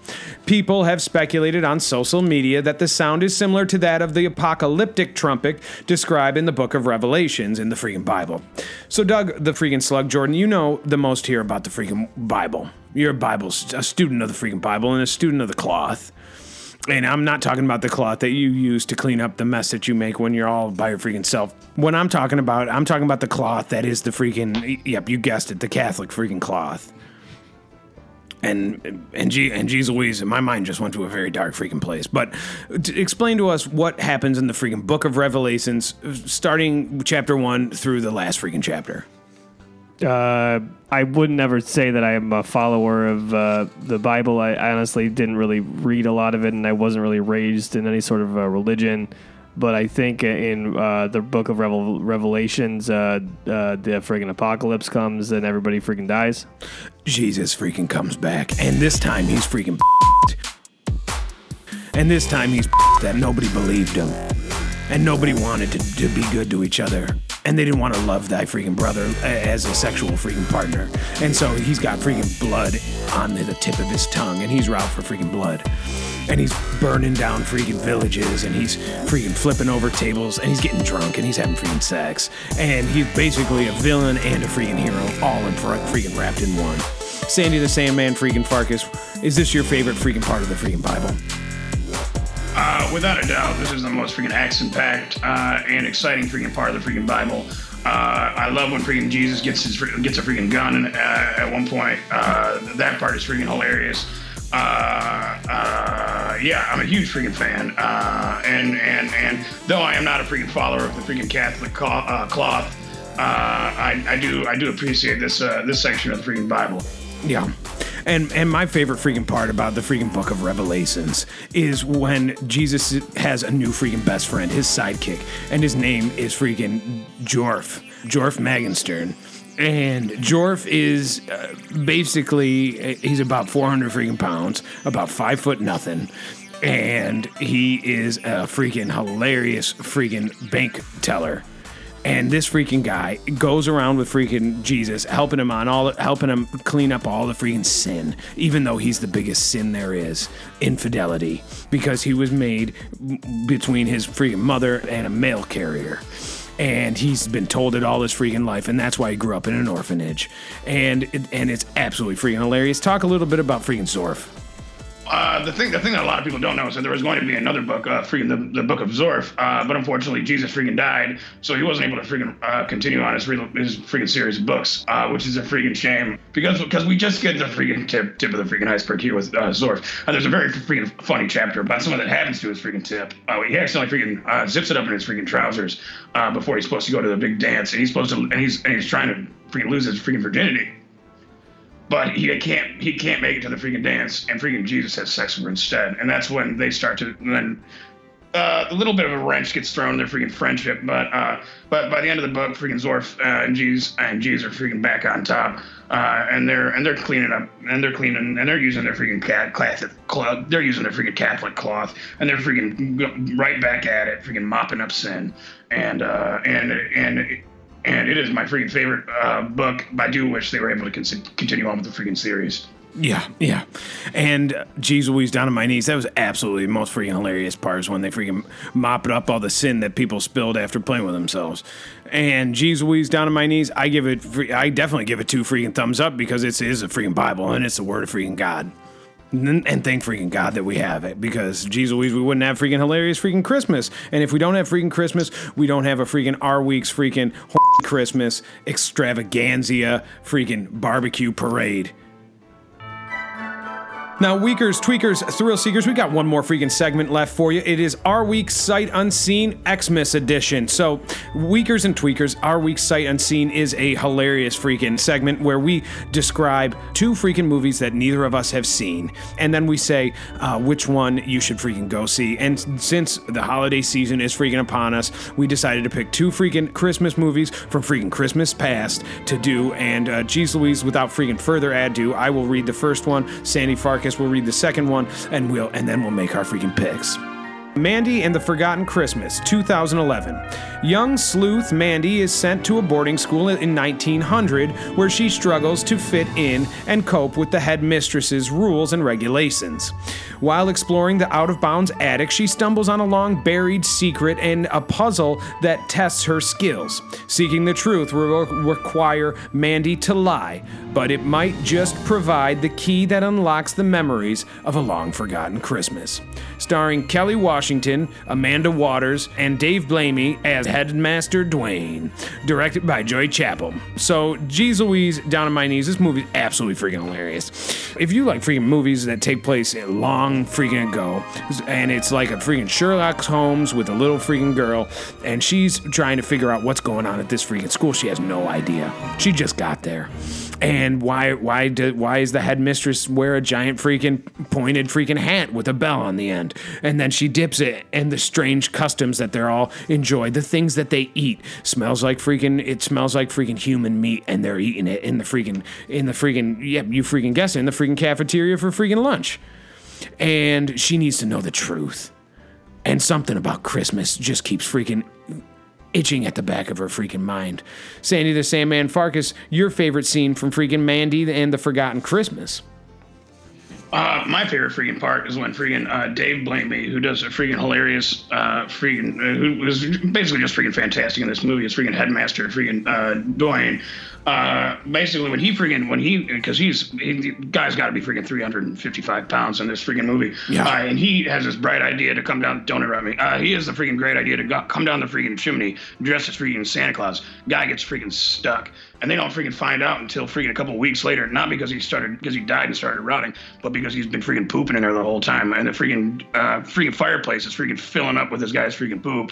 People have speculated on social media that the sound is similar to that of the apocalyptic trumpet described in the book of Revelations in the freaking Bible. So, Doug, the freaking slug, Jordan, you know the most here about the freaking Bible. You're a Bible, a student of the freaking Bible and a student of the cloth. And I'm not talking about the cloth that you use to clean up the mess that you make when you're all by your freaking self. When I'm talking about, I'm talking about the cloth that is the freaking, yep, you guessed it, the Catholic freaking cloth. And and and G's Louise, my mind just went to a very dark freaking place. But to explain to us what happens in the freaking Book of Revelations, starting chapter one through the last freaking chapter. Uh, I would never say that I am a follower of uh, the Bible. I, I honestly didn't really read a lot of it, and I wasn't really raised in any sort of uh, religion. But I think in uh, the book of Revel- Revelations, uh, uh, the friggin' apocalypse comes and everybody freaking dies. Jesus freaking comes back, and this time he's freaking. And this time he's that nobody believed him, and nobody wanted to, to be good to each other, and they didn't want to love thy freaking brother uh, as a sexual freaking partner, and so he's got freaking blood on the tip of his tongue, and he's out for freaking blood. And he's burning down freaking villages, and he's freaking flipping over tables, and he's getting drunk, and he's having freaking sex, and he's basically a villain and a freaking hero, all in fr- freaking wrapped in one. Sandy the Sandman freaking Farkas, is this your favorite freaking part of the freaking Bible? Uh, without a doubt, this is the most freaking action-packed uh, and exciting freaking part of the freaking Bible. Uh, I love when freaking Jesus gets his gets a freaking gun uh, at one point. Uh, that part is freaking hilarious. Uh, yeah, I'm a huge freaking fan. And and and though I am not a freaking follower of the freaking Catholic cloth, I, I do I do appreciate this this section of the freaking Bible. Yeah. And and my favorite freaking part about the freaking book of Revelations is when Jesus has a new freaking best friend, his sidekick, and his name is freaking Jorf, Jorf Magenstern. And Jorf is uh, basically he's about 400 freaking pounds, about five foot nothing, and he is a freaking hilarious freaking bank teller. And this freaking guy goes around with freaking Jesus, helping him on all, helping him clean up all the freaking sin, even though he's the biggest sin there is, infidelity, because he was made between his freaking mother and a mail carrier. And he's been told it all his freaking life, and that's why he grew up in an orphanage. And and it's absolutely freaking hilarious. Talk a little bit about freaking Zorf. Uh, the thing, the thing that a lot of people don't know is that there was going to be another book, uh, freaking the, the Book of Zorf, uh, but unfortunately Jesus freaking died, so he wasn't able to freaking uh, continue on his his freaking series of books, uh, which is a freaking shame because because we just get the freaking tip tip of the freaking iceberg here with uh, Zorf. Uh, there's a very freaking funny chapter about something that happens to his freaking tip. He accidentally freaking zips it up in his freaking trousers before he's supposed to go to the big dance, and he's supposed to and he's and he's trying to freaking lose his freaking virginity but he can't he can't make it to the freaking dance, and freaking Jesus has sex with her instead, and that's when they start to and then. Uh, a little bit of a wrench gets thrown in their freaking friendship, but uh, but by the end of the book, freaking Zorf uh, and Jeez and Jeez are freaking back on top, uh, and they're and they're cleaning up and they're cleaning and they're using their freaking cat Catholic cloth. They're using their freaking Catholic cloth, and they're freaking right back at it, freaking mopping up sin, and uh, and and and it is my freaking favorite uh, book. I do wish they were able to con- continue on with the freaking series. Yeah, yeah. And uh, geez down on my knees. That was absolutely the most freaking hilarious part is when they freaking mopped up all the sin that people spilled after playing with themselves. And geez Louise, down on my knees, I give it, free, I definitely give it two freaking thumbs up because it's, it is a freaking Bible and it's the word of freaking God. And, and thank freaking God that we have it because geez Louise, we wouldn't have freaking hilarious freaking Christmas. And if we don't have freaking Christmas, we don't have a freaking our week's freaking Christmas extravaganza freaking barbecue parade. Now, Weakers, Tweakers, Thrill Seekers, we got one more freaking segment left for you. It is Our Week Sight Unseen Xmas Edition. So, Weakers and Tweakers, Our Week Sight Unseen is a hilarious freaking segment where we describe two freaking movies that neither of us have seen. And then we say uh, which one you should freaking go see. And since the holiday season is freaking upon us, we decided to pick two freaking Christmas movies from freaking Christmas past to do. And, uh, geez Louise, without freaking further ado, I will read the first one. Sandy Farkas will read the second one, and we'll and then we'll make our freaking picks. Mandie and the Forgotten Christmas, 2011. Young sleuth Mandie is sent to a boarding school in 1900 where she struggles to fit in and cope with the headmistress's rules and regulations. While exploring the out of bounds attic, she stumbles on a long buried secret and a puzzle that tests her skills. Seeking the truth will require Mandie to lie, but it might just provide the key that unlocks the memories of a long forgotten Christmas. Starring Kelly Washington, Amanda Waters, and Dave Blamey as Headmaster Dwayne. Directed by Joy Chapel. So, geez Louise, down on my knees, this movie is absolutely freaking hilarious. If you like freaking movies that take place long freaking ago, and it's like a freaking Sherlock Holmes with a little freaking girl, and she's trying to figure out what's going on at this freaking school, she has no idea. She just got there and why why did why is the headmistress wear a giant freaking pointed freaking hat with a bell on the end? And then she dips it and the strange customs that they're all enjoy the things that they eat. Smells like freaking it smells like freaking human meat and they're eating it in the freaking in the freaking yeah you freaking guess it, in the freaking cafeteria for freaking lunch. And she needs to know the truth. And something about christmas just keeps freaking itching at the back of her freaking mind. Sandy the Sandman Farkas, your favorite scene from freaking Mandie and the Forgotten Christmas. Uh, my favorite freaking part is when freaking uh, Dave Blamey, who does a freaking hilarious, uh, freaking, uh, who was basically just freaking fantastic in this movie, is freaking headmaster, freaking uh. Uh, basically, when he freaking, when he, because he's, he, guy's got to be freaking 355 pounds in this freaking movie. Yeah. Uh, and he has this bright idea to come down, don't interrupt me. Uh, he has the freaking great idea to go, come down the freaking chimney dressed as freaking Santa Claus. Guy gets freaking stuck. And they don't freaking find out until freaking a couple weeks later, not because he started, because he died and started rotting, but because he's been freaking pooping in there the whole time. And the freaking, uh, freaking fireplace is freaking filling up with this guy's freaking poop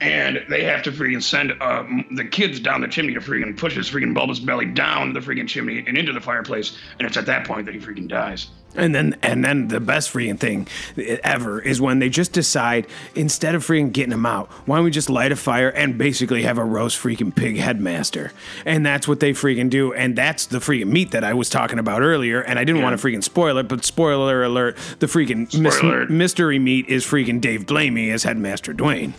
and they have to freaking send uh, the kids down the chimney to freaking push his freaking bulbous belly down the freaking chimney and into the fireplace. And it's at that point that he freaking dies. And then, and then the best freaking thing ever is when they just decide instead of freaking getting him out, why don't we just light a fire and basically have a roast freaking pig headmaster? And that's what they freaking do. And that's the freaking meat that I was talking about earlier. And I didn't Yeah. want to freaking spoil it, but spoiler alert: the freaking alert. mystery meat is freaking Dave Blamey as headmaster Dwayne.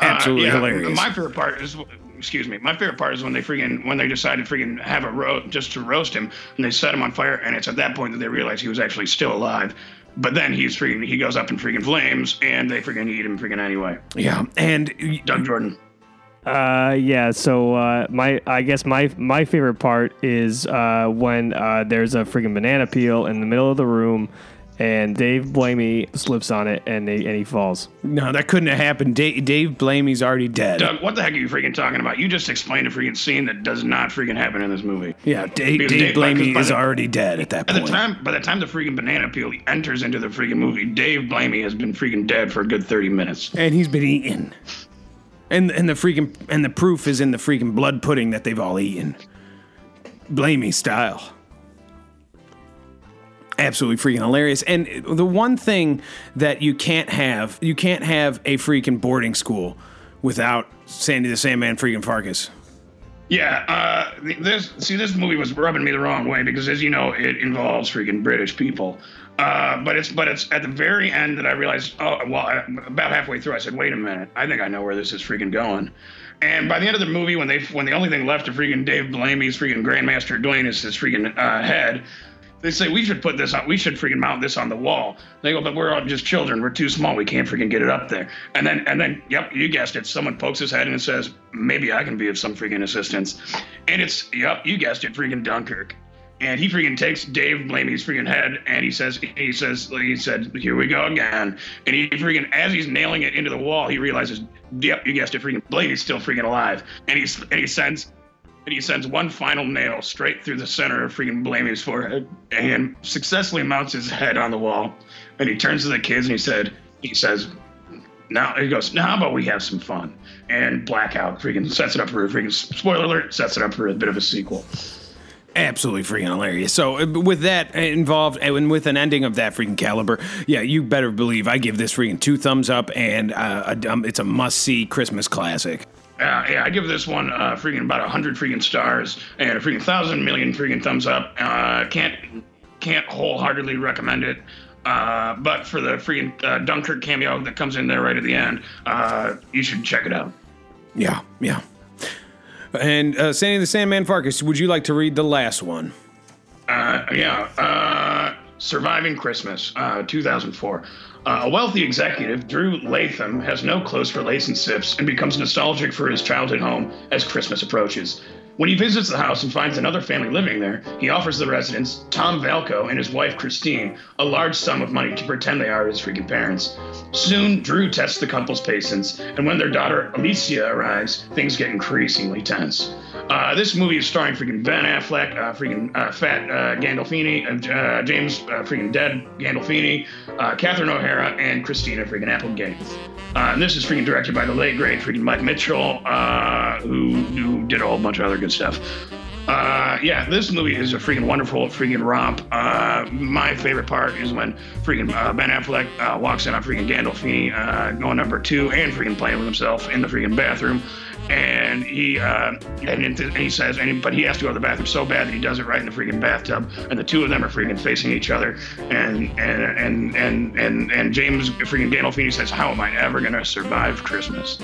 Absolutely Uh, yeah, hilarious. My favorite part is, excuse me, my favorite part is when they freaking when they decide to freaking have a roast just to roast him, and they set him on fire, and it's at that point that they realize he was actually still alive. But then he's freaking he goes up in freaking flames, and they freaking eat him freaking anyway. yeah, and Doug Jordan. Uh, yeah. So uh, my, I guess my my favorite part is uh, when uh, there's a freaking banana peel in the middle of the room, and Dave Blamey slips on it and he, and he falls. No, that couldn't have happened. Dave, Dave Blamey's already dead. Doug, what the heck are you freaking talking about? You just explained a freaking scene that does not freaking happen in this movie. Yeah, Dave, Dave Dave- Blamey is the- already dead at that By the point. time, by the time the freaking banana peel enters into the freaking movie, Dave Blamey has been freaking dead for a good thirty minutes. and he's been eaten. And and the freaking and the proof is in the freaking blood pudding that they've all eaten. Blamey style. Absolutely freaking hilarious. And the one thing that you can't have, you can't have a freaking boarding school without Sandy the Sandman freaking Farkas. Yeah, uh, this see this movie was rubbing me the wrong way because, as you know, it involves freaking British people. Uh, but it's but it's at the very end that I realized. Oh, well, I, about halfway through, I said, "Wait a minute, I think I know where this is freaking going." And by the end of the movie, when they when the only thing left of freaking Dave Blamey's freaking Grandmaster Dwayne is his freaking uh, head, they say we should put this on. We should freaking mount this on the wall. They go, but we're all just children. We're too small. We can't freaking get it up there. And then and then, yep, you guessed it. Someone pokes his head and says, maybe I can be of some freaking assistance. And it's yep, you guessed it, freaking Dunkirk. And he freaking takes Dave Blamey's freaking head and he says he says he said here we go again. And he freaking as he's nailing it into the wall, he realizes, yep, you guessed it, freaking Blamey's still freaking alive. And he's and he sends and he sends one final nail straight through the center of freaking Blamey's forehead and successfully mounts his head on the wall. And he turns to the kids and he said, he says, now he goes, now how about we have some fun? And Blackout freaking sets it up for a freaking spoiler alert, sets it up for a bit of a sequel. Absolutely freaking hilarious. So uh, with that involved and with an ending of that freaking caliber, yeah, you better believe I give this freaking two thumbs up and uh, a, um, it's a must see Christmas classic. Uh, yeah, I give this one uh, freaking about a hundred freaking stars and a freaking thousand million freaking thumbs up. Uh, can't can't wholeheartedly recommend it. Uh, but for the freaking uh, Dunkirk cameo that comes in there right at the end, uh, you should check it out. Yeah, yeah. And uh, Sandy the Sandman Farkas, would you like to read the last one? Uh, yeah, uh, Surviving Christmas, uh, 2004. Uh, a wealthy executive, Drew Latham, has no close relationships and becomes nostalgic for his childhood home as Christmas approaches. When he visits the house and finds another family living there, he offers the residents, Tom Valco and his wife Christine, a large sum of money to pretend they are his freaking parents. Soon, Drew tests the couple's patience, and when their daughter Alicia arrives, things get increasingly tense. Uh, this movie is starring freaking Ben Affleck, uh, freaking uh, fat uh, Gandolfini, uh, uh, James freaking dead Gandolfini, Catherine O'Hara, and Christina freaking Applegate. And this is freaking directed by the late great freaking Mike Mitchell, who, who did a whole bunch of other good stuff. Uh, yeah, this movie is a freaking wonderful freaking romp. Uh, my favorite part is when freaking uh, Ben Affleck uh, walks in on freaking Gandolfini uh, going number two and freaking playing with himself in the freaking bathroom. And he uh, and, and he says, and he, but he has to go to the bathroom so bad that he does it right in the freaking bathtub, and the two of them are freaking facing each other. And and and and and, and James freaking Gandolfini says, "How am I ever gonna survive Christmas?"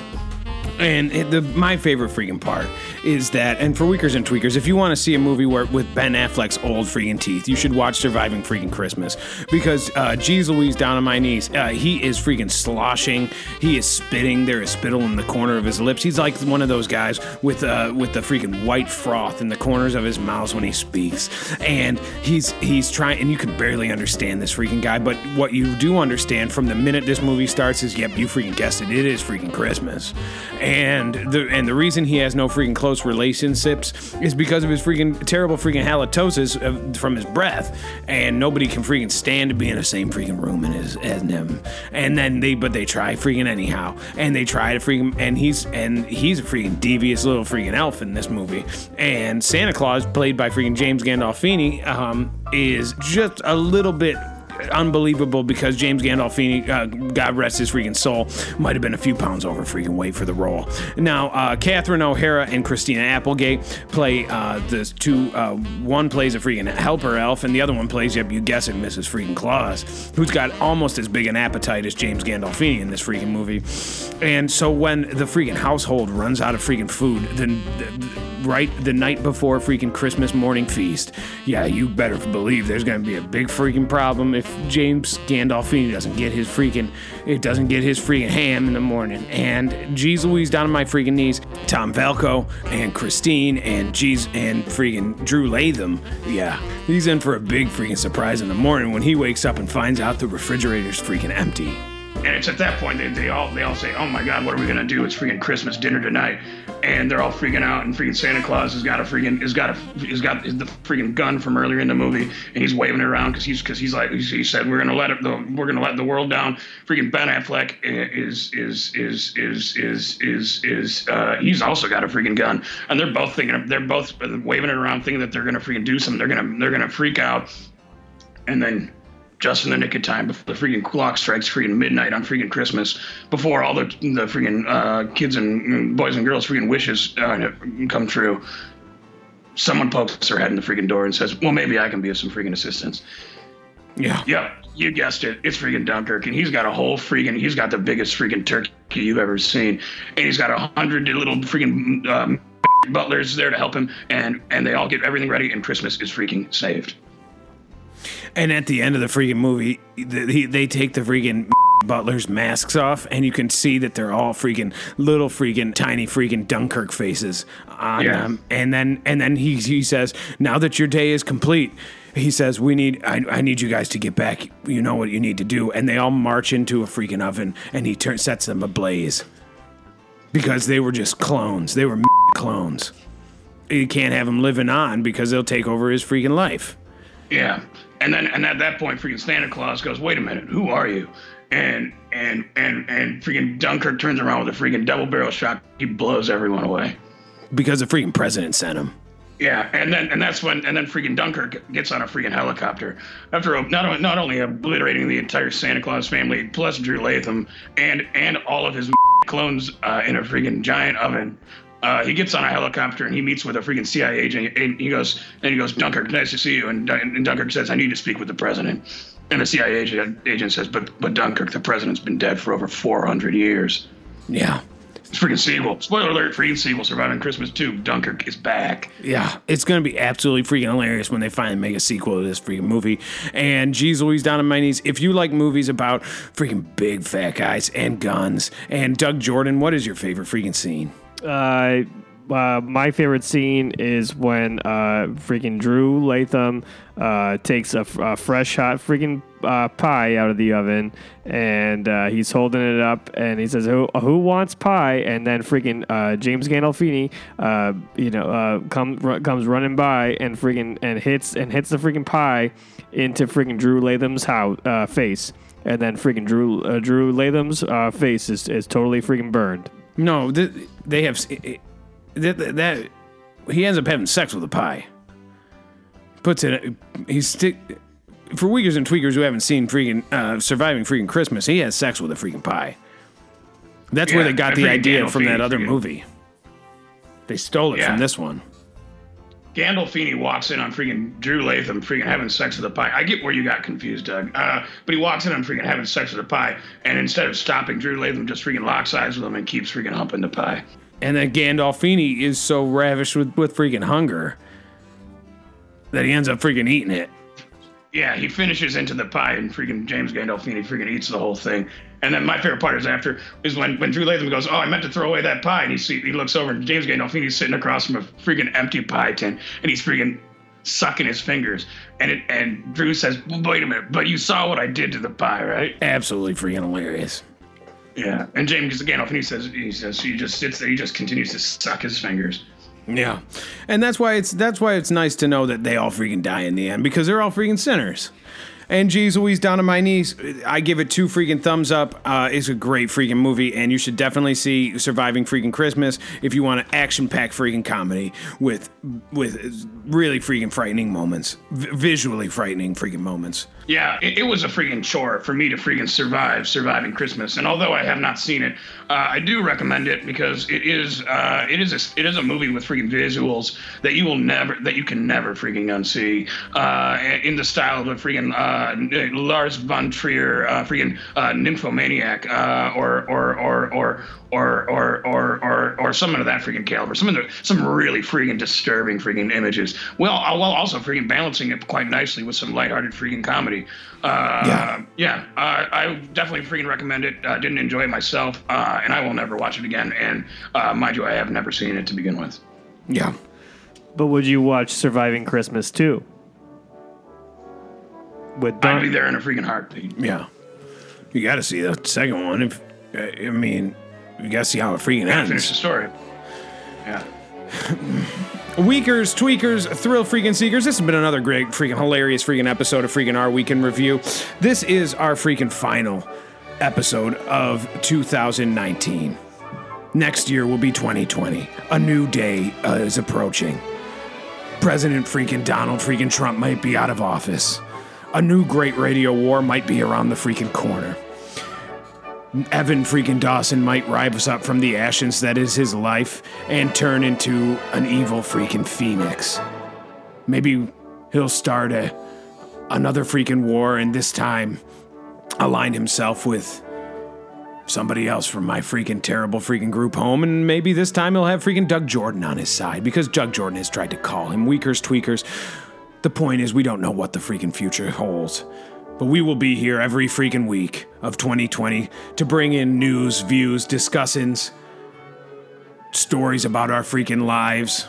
And the my favorite freaking part is that, and for Weakers and Tweakers, if you want to see a movie where with Ben Affleck's old freaking teeth, you should watch Surviving Freaking Christmas. Because uh, Louise, down on my knees, uh, he is freaking sloshing, he is spitting, there is spittle in the corner of his lips. He's like one of those guys with uh, with the freaking white froth in the corners of his mouth when he speaks, and he's he's trying, and you can barely understand this freaking guy, but what you do understand from the minute this movie starts is, yep, you freaking guessed it, it is freaking Christmas. And the and the reason he has no freaking close relationships is because of his freaking terrible freaking halitosis from his breath, and nobody can freaking stand to be in the same freaking room as, as him. And then they but they try freaking anyhow, and they try to freaking and he's and he's a freaking devious little freaking elf in this movie. And Santa Claus, played by freaking James Gandolfini, um, is just a little bit unbelievable because James Gandolfini, uh, God rest his freaking soul, might have been a few pounds over freaking weight for the role. Now, uh, Catherine O'Hara and Christina Applegate play uh, the two. Uh, one plays a freaking helper elf, and the other one plays, yep, you guess it, Mrs. Freaking Claus, who's got almost as big an appetite as James Gandolfini in this freaking movie. And so when the freaking household runs out of freaking food, then. Right the night before freaking Christmas morning feast, yeah, you better believe there's gonna be a big freaking problem if James Gandolfini doesn't get his freaking it doesn't get his freaking ham in the morning. And geez Louise down on my freaking knees. Tom Valco and Christine and geez and freaking Drew Latham. Yeah. He's in for a big freaking surprise in the morning when he wakes up and finds out the refrigerator's freaking empty. And it's at that point they, they all they all say, "Oh my God, what are we gonna do? It's freaking Christmas dinner tonight," and they're all freaking out. And freaking Santa Claus has got a freaking has got a has got the freaking gun from earlier in the movie, and he's waving it around because he's because he's like he said we're gonna let it the we're gonna let the world down. Freaking Ben Affleck is is is is is is is uh, he's also got a freaking gun, and they're both thinking they're both waving it around, thinking that they're gonna freaking do something. They're gonna they're gonna freak out, and then just in the nick of time before the freaking clock strikes freaking midnight on freaking Christmas, before all the the freaking uh, kids and boys and girls freaking wishes uh, come true. Someone pokes their head in the freaking door and says, "Well, maybe I can be of some freaking assistance." Yeah. Yep, you guessed it. It's freaking Dunkirk, and he's got a whole freaking. He's got the biggest freaking turkey you've ever seen, and he's got a hundred little freaking um, butlers there to help him, and and they all get everything ready, and Christmas is freaking saved. And at the end of the freaking movie, they, they take the freaking butlers' masks off, and you can see that they're all freaking little freaking tiny freaking Dunkirk faces on Yeah. them. And then and then he he says, "Now that your day is complete." He says, "We need. I, I need you guys to get back. You know what you need to do." And they all march into a freaking oven, and he turn, sets them ablaze because they were just clones. They were clones. You can't have them living on because they'll take over his freaking life. Yeah. And then and at that point freaking Santa Claus goes, Wait a minute, who are you? And and and and freaking Dunkirk turns around with a freaking double barrel shot. He blows everyone away. because the freaking president sent him. Yeah, and then and that's when and then freaking Dunkirk gets on a freaking helicopter after not only not only obliterating the entire Santa Claus family plus Drew Latham and and all of his clones uh, in a freaking giant oven. Uh, he gets on a helicopter and he meets with a freaking CIA agent. And he goes and he goes, Dunkirk, nice to see you. And, and Dunkirk says, I need to speak with the president. And the CIA agent, agent says, but but Dunkirk, the president's been dead for over 400 years. Yeah. It's freaking sequel. Spoiler alert: freaking sequel. Surviving Christmas too. Dunkirk is back. Yeah, it's gonna be absolutely freaking hilarious when they finally make a sequel to this freaking movie. And geez Louise down on my knees. If you like movies about freaking big fat guys and guns and Doug Jordan, what is your favorite freaking scene? Uh, uh, my favorite scene is when uh, freaking Drew Latham uh, takes a, f- a fresh hot freaking uh, pie out of the oven and uh, he's holding it up and he says, "Who who wants pie?" And then freaking uh, James Gandolfini, uh, you know, uh, come, r- comes running by and freaking and hits and hits the freaking pie into freaking Drew Latham's house face. And then freaking Drew Drew Latham's face is, is totally freaking burned. No, th- they have that, that, that he ends up having sex with a pie. Puts it. He's stick. For weakers and tweakers who haven't seen freaking uh, surviving freaking Christmas, he has sex with a freaking pie. That's where they got the idea from that other movie. They stole it Yeah. from this one. Gandolfini walks in on freaking Drew Latham freaking having sex with a pie. I get where you got confused, Doug. Uh, but he walks in on freaking having sex with a pie, and instead of stopping, Drew Latham just freaking locks eyes with him and keeps freaking humping the pie. And then Gandolfini is so ravished with, with freaking hunger that he ends up freaking eating it. Yeah, he finishes into the pie, and freaking James Gandolfini freaking eats the whole thing. And then my favorite part is after is when, when Drew Latham goes, "Oh, I meant to throw away that pie," and he see, he looks over and James Gandolfini's sitting across from a freaking empty pie tin, and he's freaking sucking his fingers. And it, and Drew says, "Wait a minute, but you saw what I did to the pie, right?" Absolutely freaking hilarious. Yeah. And James Gandolfini says he says he just sits there, he just continues to suck his fingers. Yeah, and that's why it's that's why it's nice to know that they all freaking die in the end because they're all freaking sinners. And geez Louise, down on my knees, I give it two freaking thumbs up. Uh, it's a great freaking movie, and you should definitely see Surviving Freaking Christmas if you want an action-packed freaking comedy with with really freaking frightening moments, v- visually frightening freaking moments. Yeah, it, it was a freaking chore for me to freaking survive surviving Christmas. And although I have not seen it, uh, I do recommend it because it is uh, it is a, it is a movie with freaking visuals that you will never that you can never freaking unsee uh, in the style of a freaking uh, Lars von Trier, uh, freaking uh, nymphomaniac, or, or, or, or, or, or, or, or, or someone of that freaking caliber. Some of the, some really freaking disturbing freaking images. Well, while also freaking balancing it quite nicely with some lighthearted freaking comedy. Uh, Yeah. yeah. Uh, I definitely freaking recommend it. Uh, didn't enjoy it myself, uh, and I will never watch it again. And uh, mind you, I have never seen it to begin with. Yeah. But would you watch Surviving Christmas too? With I'd be there in a freaking heartbeat. Yeah. You got to see the second one. If I mean, you got to see how it freaking Gotta finish the story. Yeah. Weakers, tweakers, thrill freaking seekers. This has been another great, freaking hilarious, freaking episode of freaking our Week in Review. This is our freaking final episode of 2019. Next year will be 2020. A new day uh, is approaching. President freaking Donald freaking Trump might be out of office. A new great radio war might be around the freaking corner. Evan freaking Dawson might rise up from the ashes that is his life and turn into an evil freaking phoenix. Maybe he'll start a another freaking war and this time align himself with somebody else from my freaking terrible freaking group home and maybe this time he'll have freaking Doug Jordan on his side because Doug Jordan has tried to call him weakers tweakers. The point is we don't know what the freaking future holds. But we will be here every freaking week of 2020 to bring in news, views, discussings, stories about our freaking lives.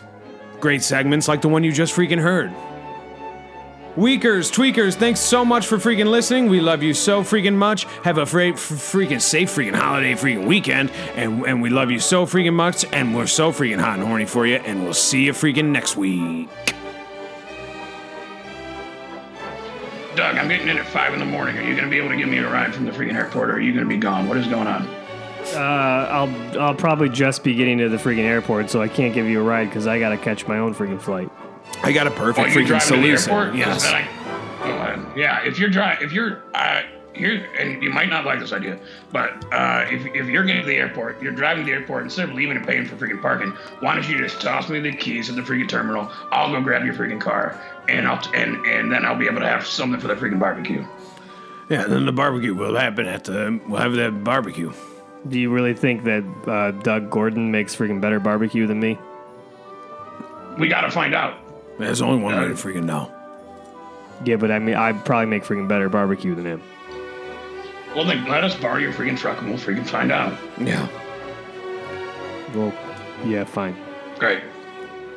Great segments like the one you just freaking heard. Weakers, tweakers, thanks so much for freaking listening. We love you so freaking much. Have a freaking safe freaking holiday freaking weekend. And, and we love you so freaking much. And we're so freaking hot and horny for you. And we'll see you freaking next week. Doug, I'm getting in at five in the morning. Are you going to be able to give me a ride from the freaking airport, or are you going to be gone? What is going on? uh, I'll I'll probably just be getting to the freaking airport, so I can't give you a ride because I gotta catch my own freaking flight. I got a Oh, perfect you're freaking driving to the solution. Yes. I- oh, uh, yeah, if you're driving, if you're uh, here, and you might not like this idea, but uh, if, if you're getting to the airport, you're driving to the airport instead of leaving and paying for freaking parking. Why don't you just toss me the keys at the freaking terminal? I'll go grab your freaking car, and I'll and and then I'll be able to have something for the freaking barbecue. Yeah, then the barbecue will happen at the. We'll have that barbecue. Do you really think that uh, Doug Gordon makes freaking better barbecue than me? We got to find out. There's only one way to Uh, freaking know. Yeah, but I mean, I probably make freaking better barbecue than him. Well, then let us borrow your freaking truck, and we'll freaking find out. Yeah. Well, yeah, fine. Great.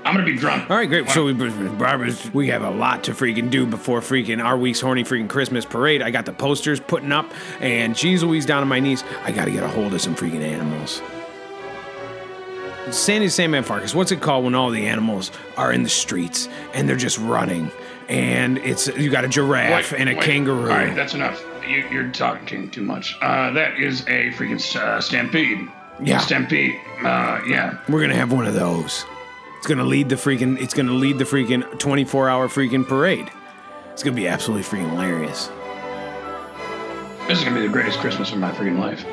I'm gonna be drunk. All right, great. So we, Barbara's, we have a lot to freaking do before freaking our week's horny freaking Christmas parade. I got the posters putting up, and geez Louise down on my knees. I got to get a hold of some freaking animals. Sandy Sandman Farkas, what's it called when all the animals are in the streets and they're just running? And it's you got a giraffe Wait, and a wait. kangaroo. All right, that's enough. You, you're talking too much. Uh, that is a freaking uh, stampede. Yeah. Stampede. Uh, yeah. We're gonna have one of those. It's gonna lead the freaking. It's gonna lead the freaking 24 hour freaking parade. It's gonna be absolutely freaking hilarious. This is gonna be the greatest Christmas of my freaking life.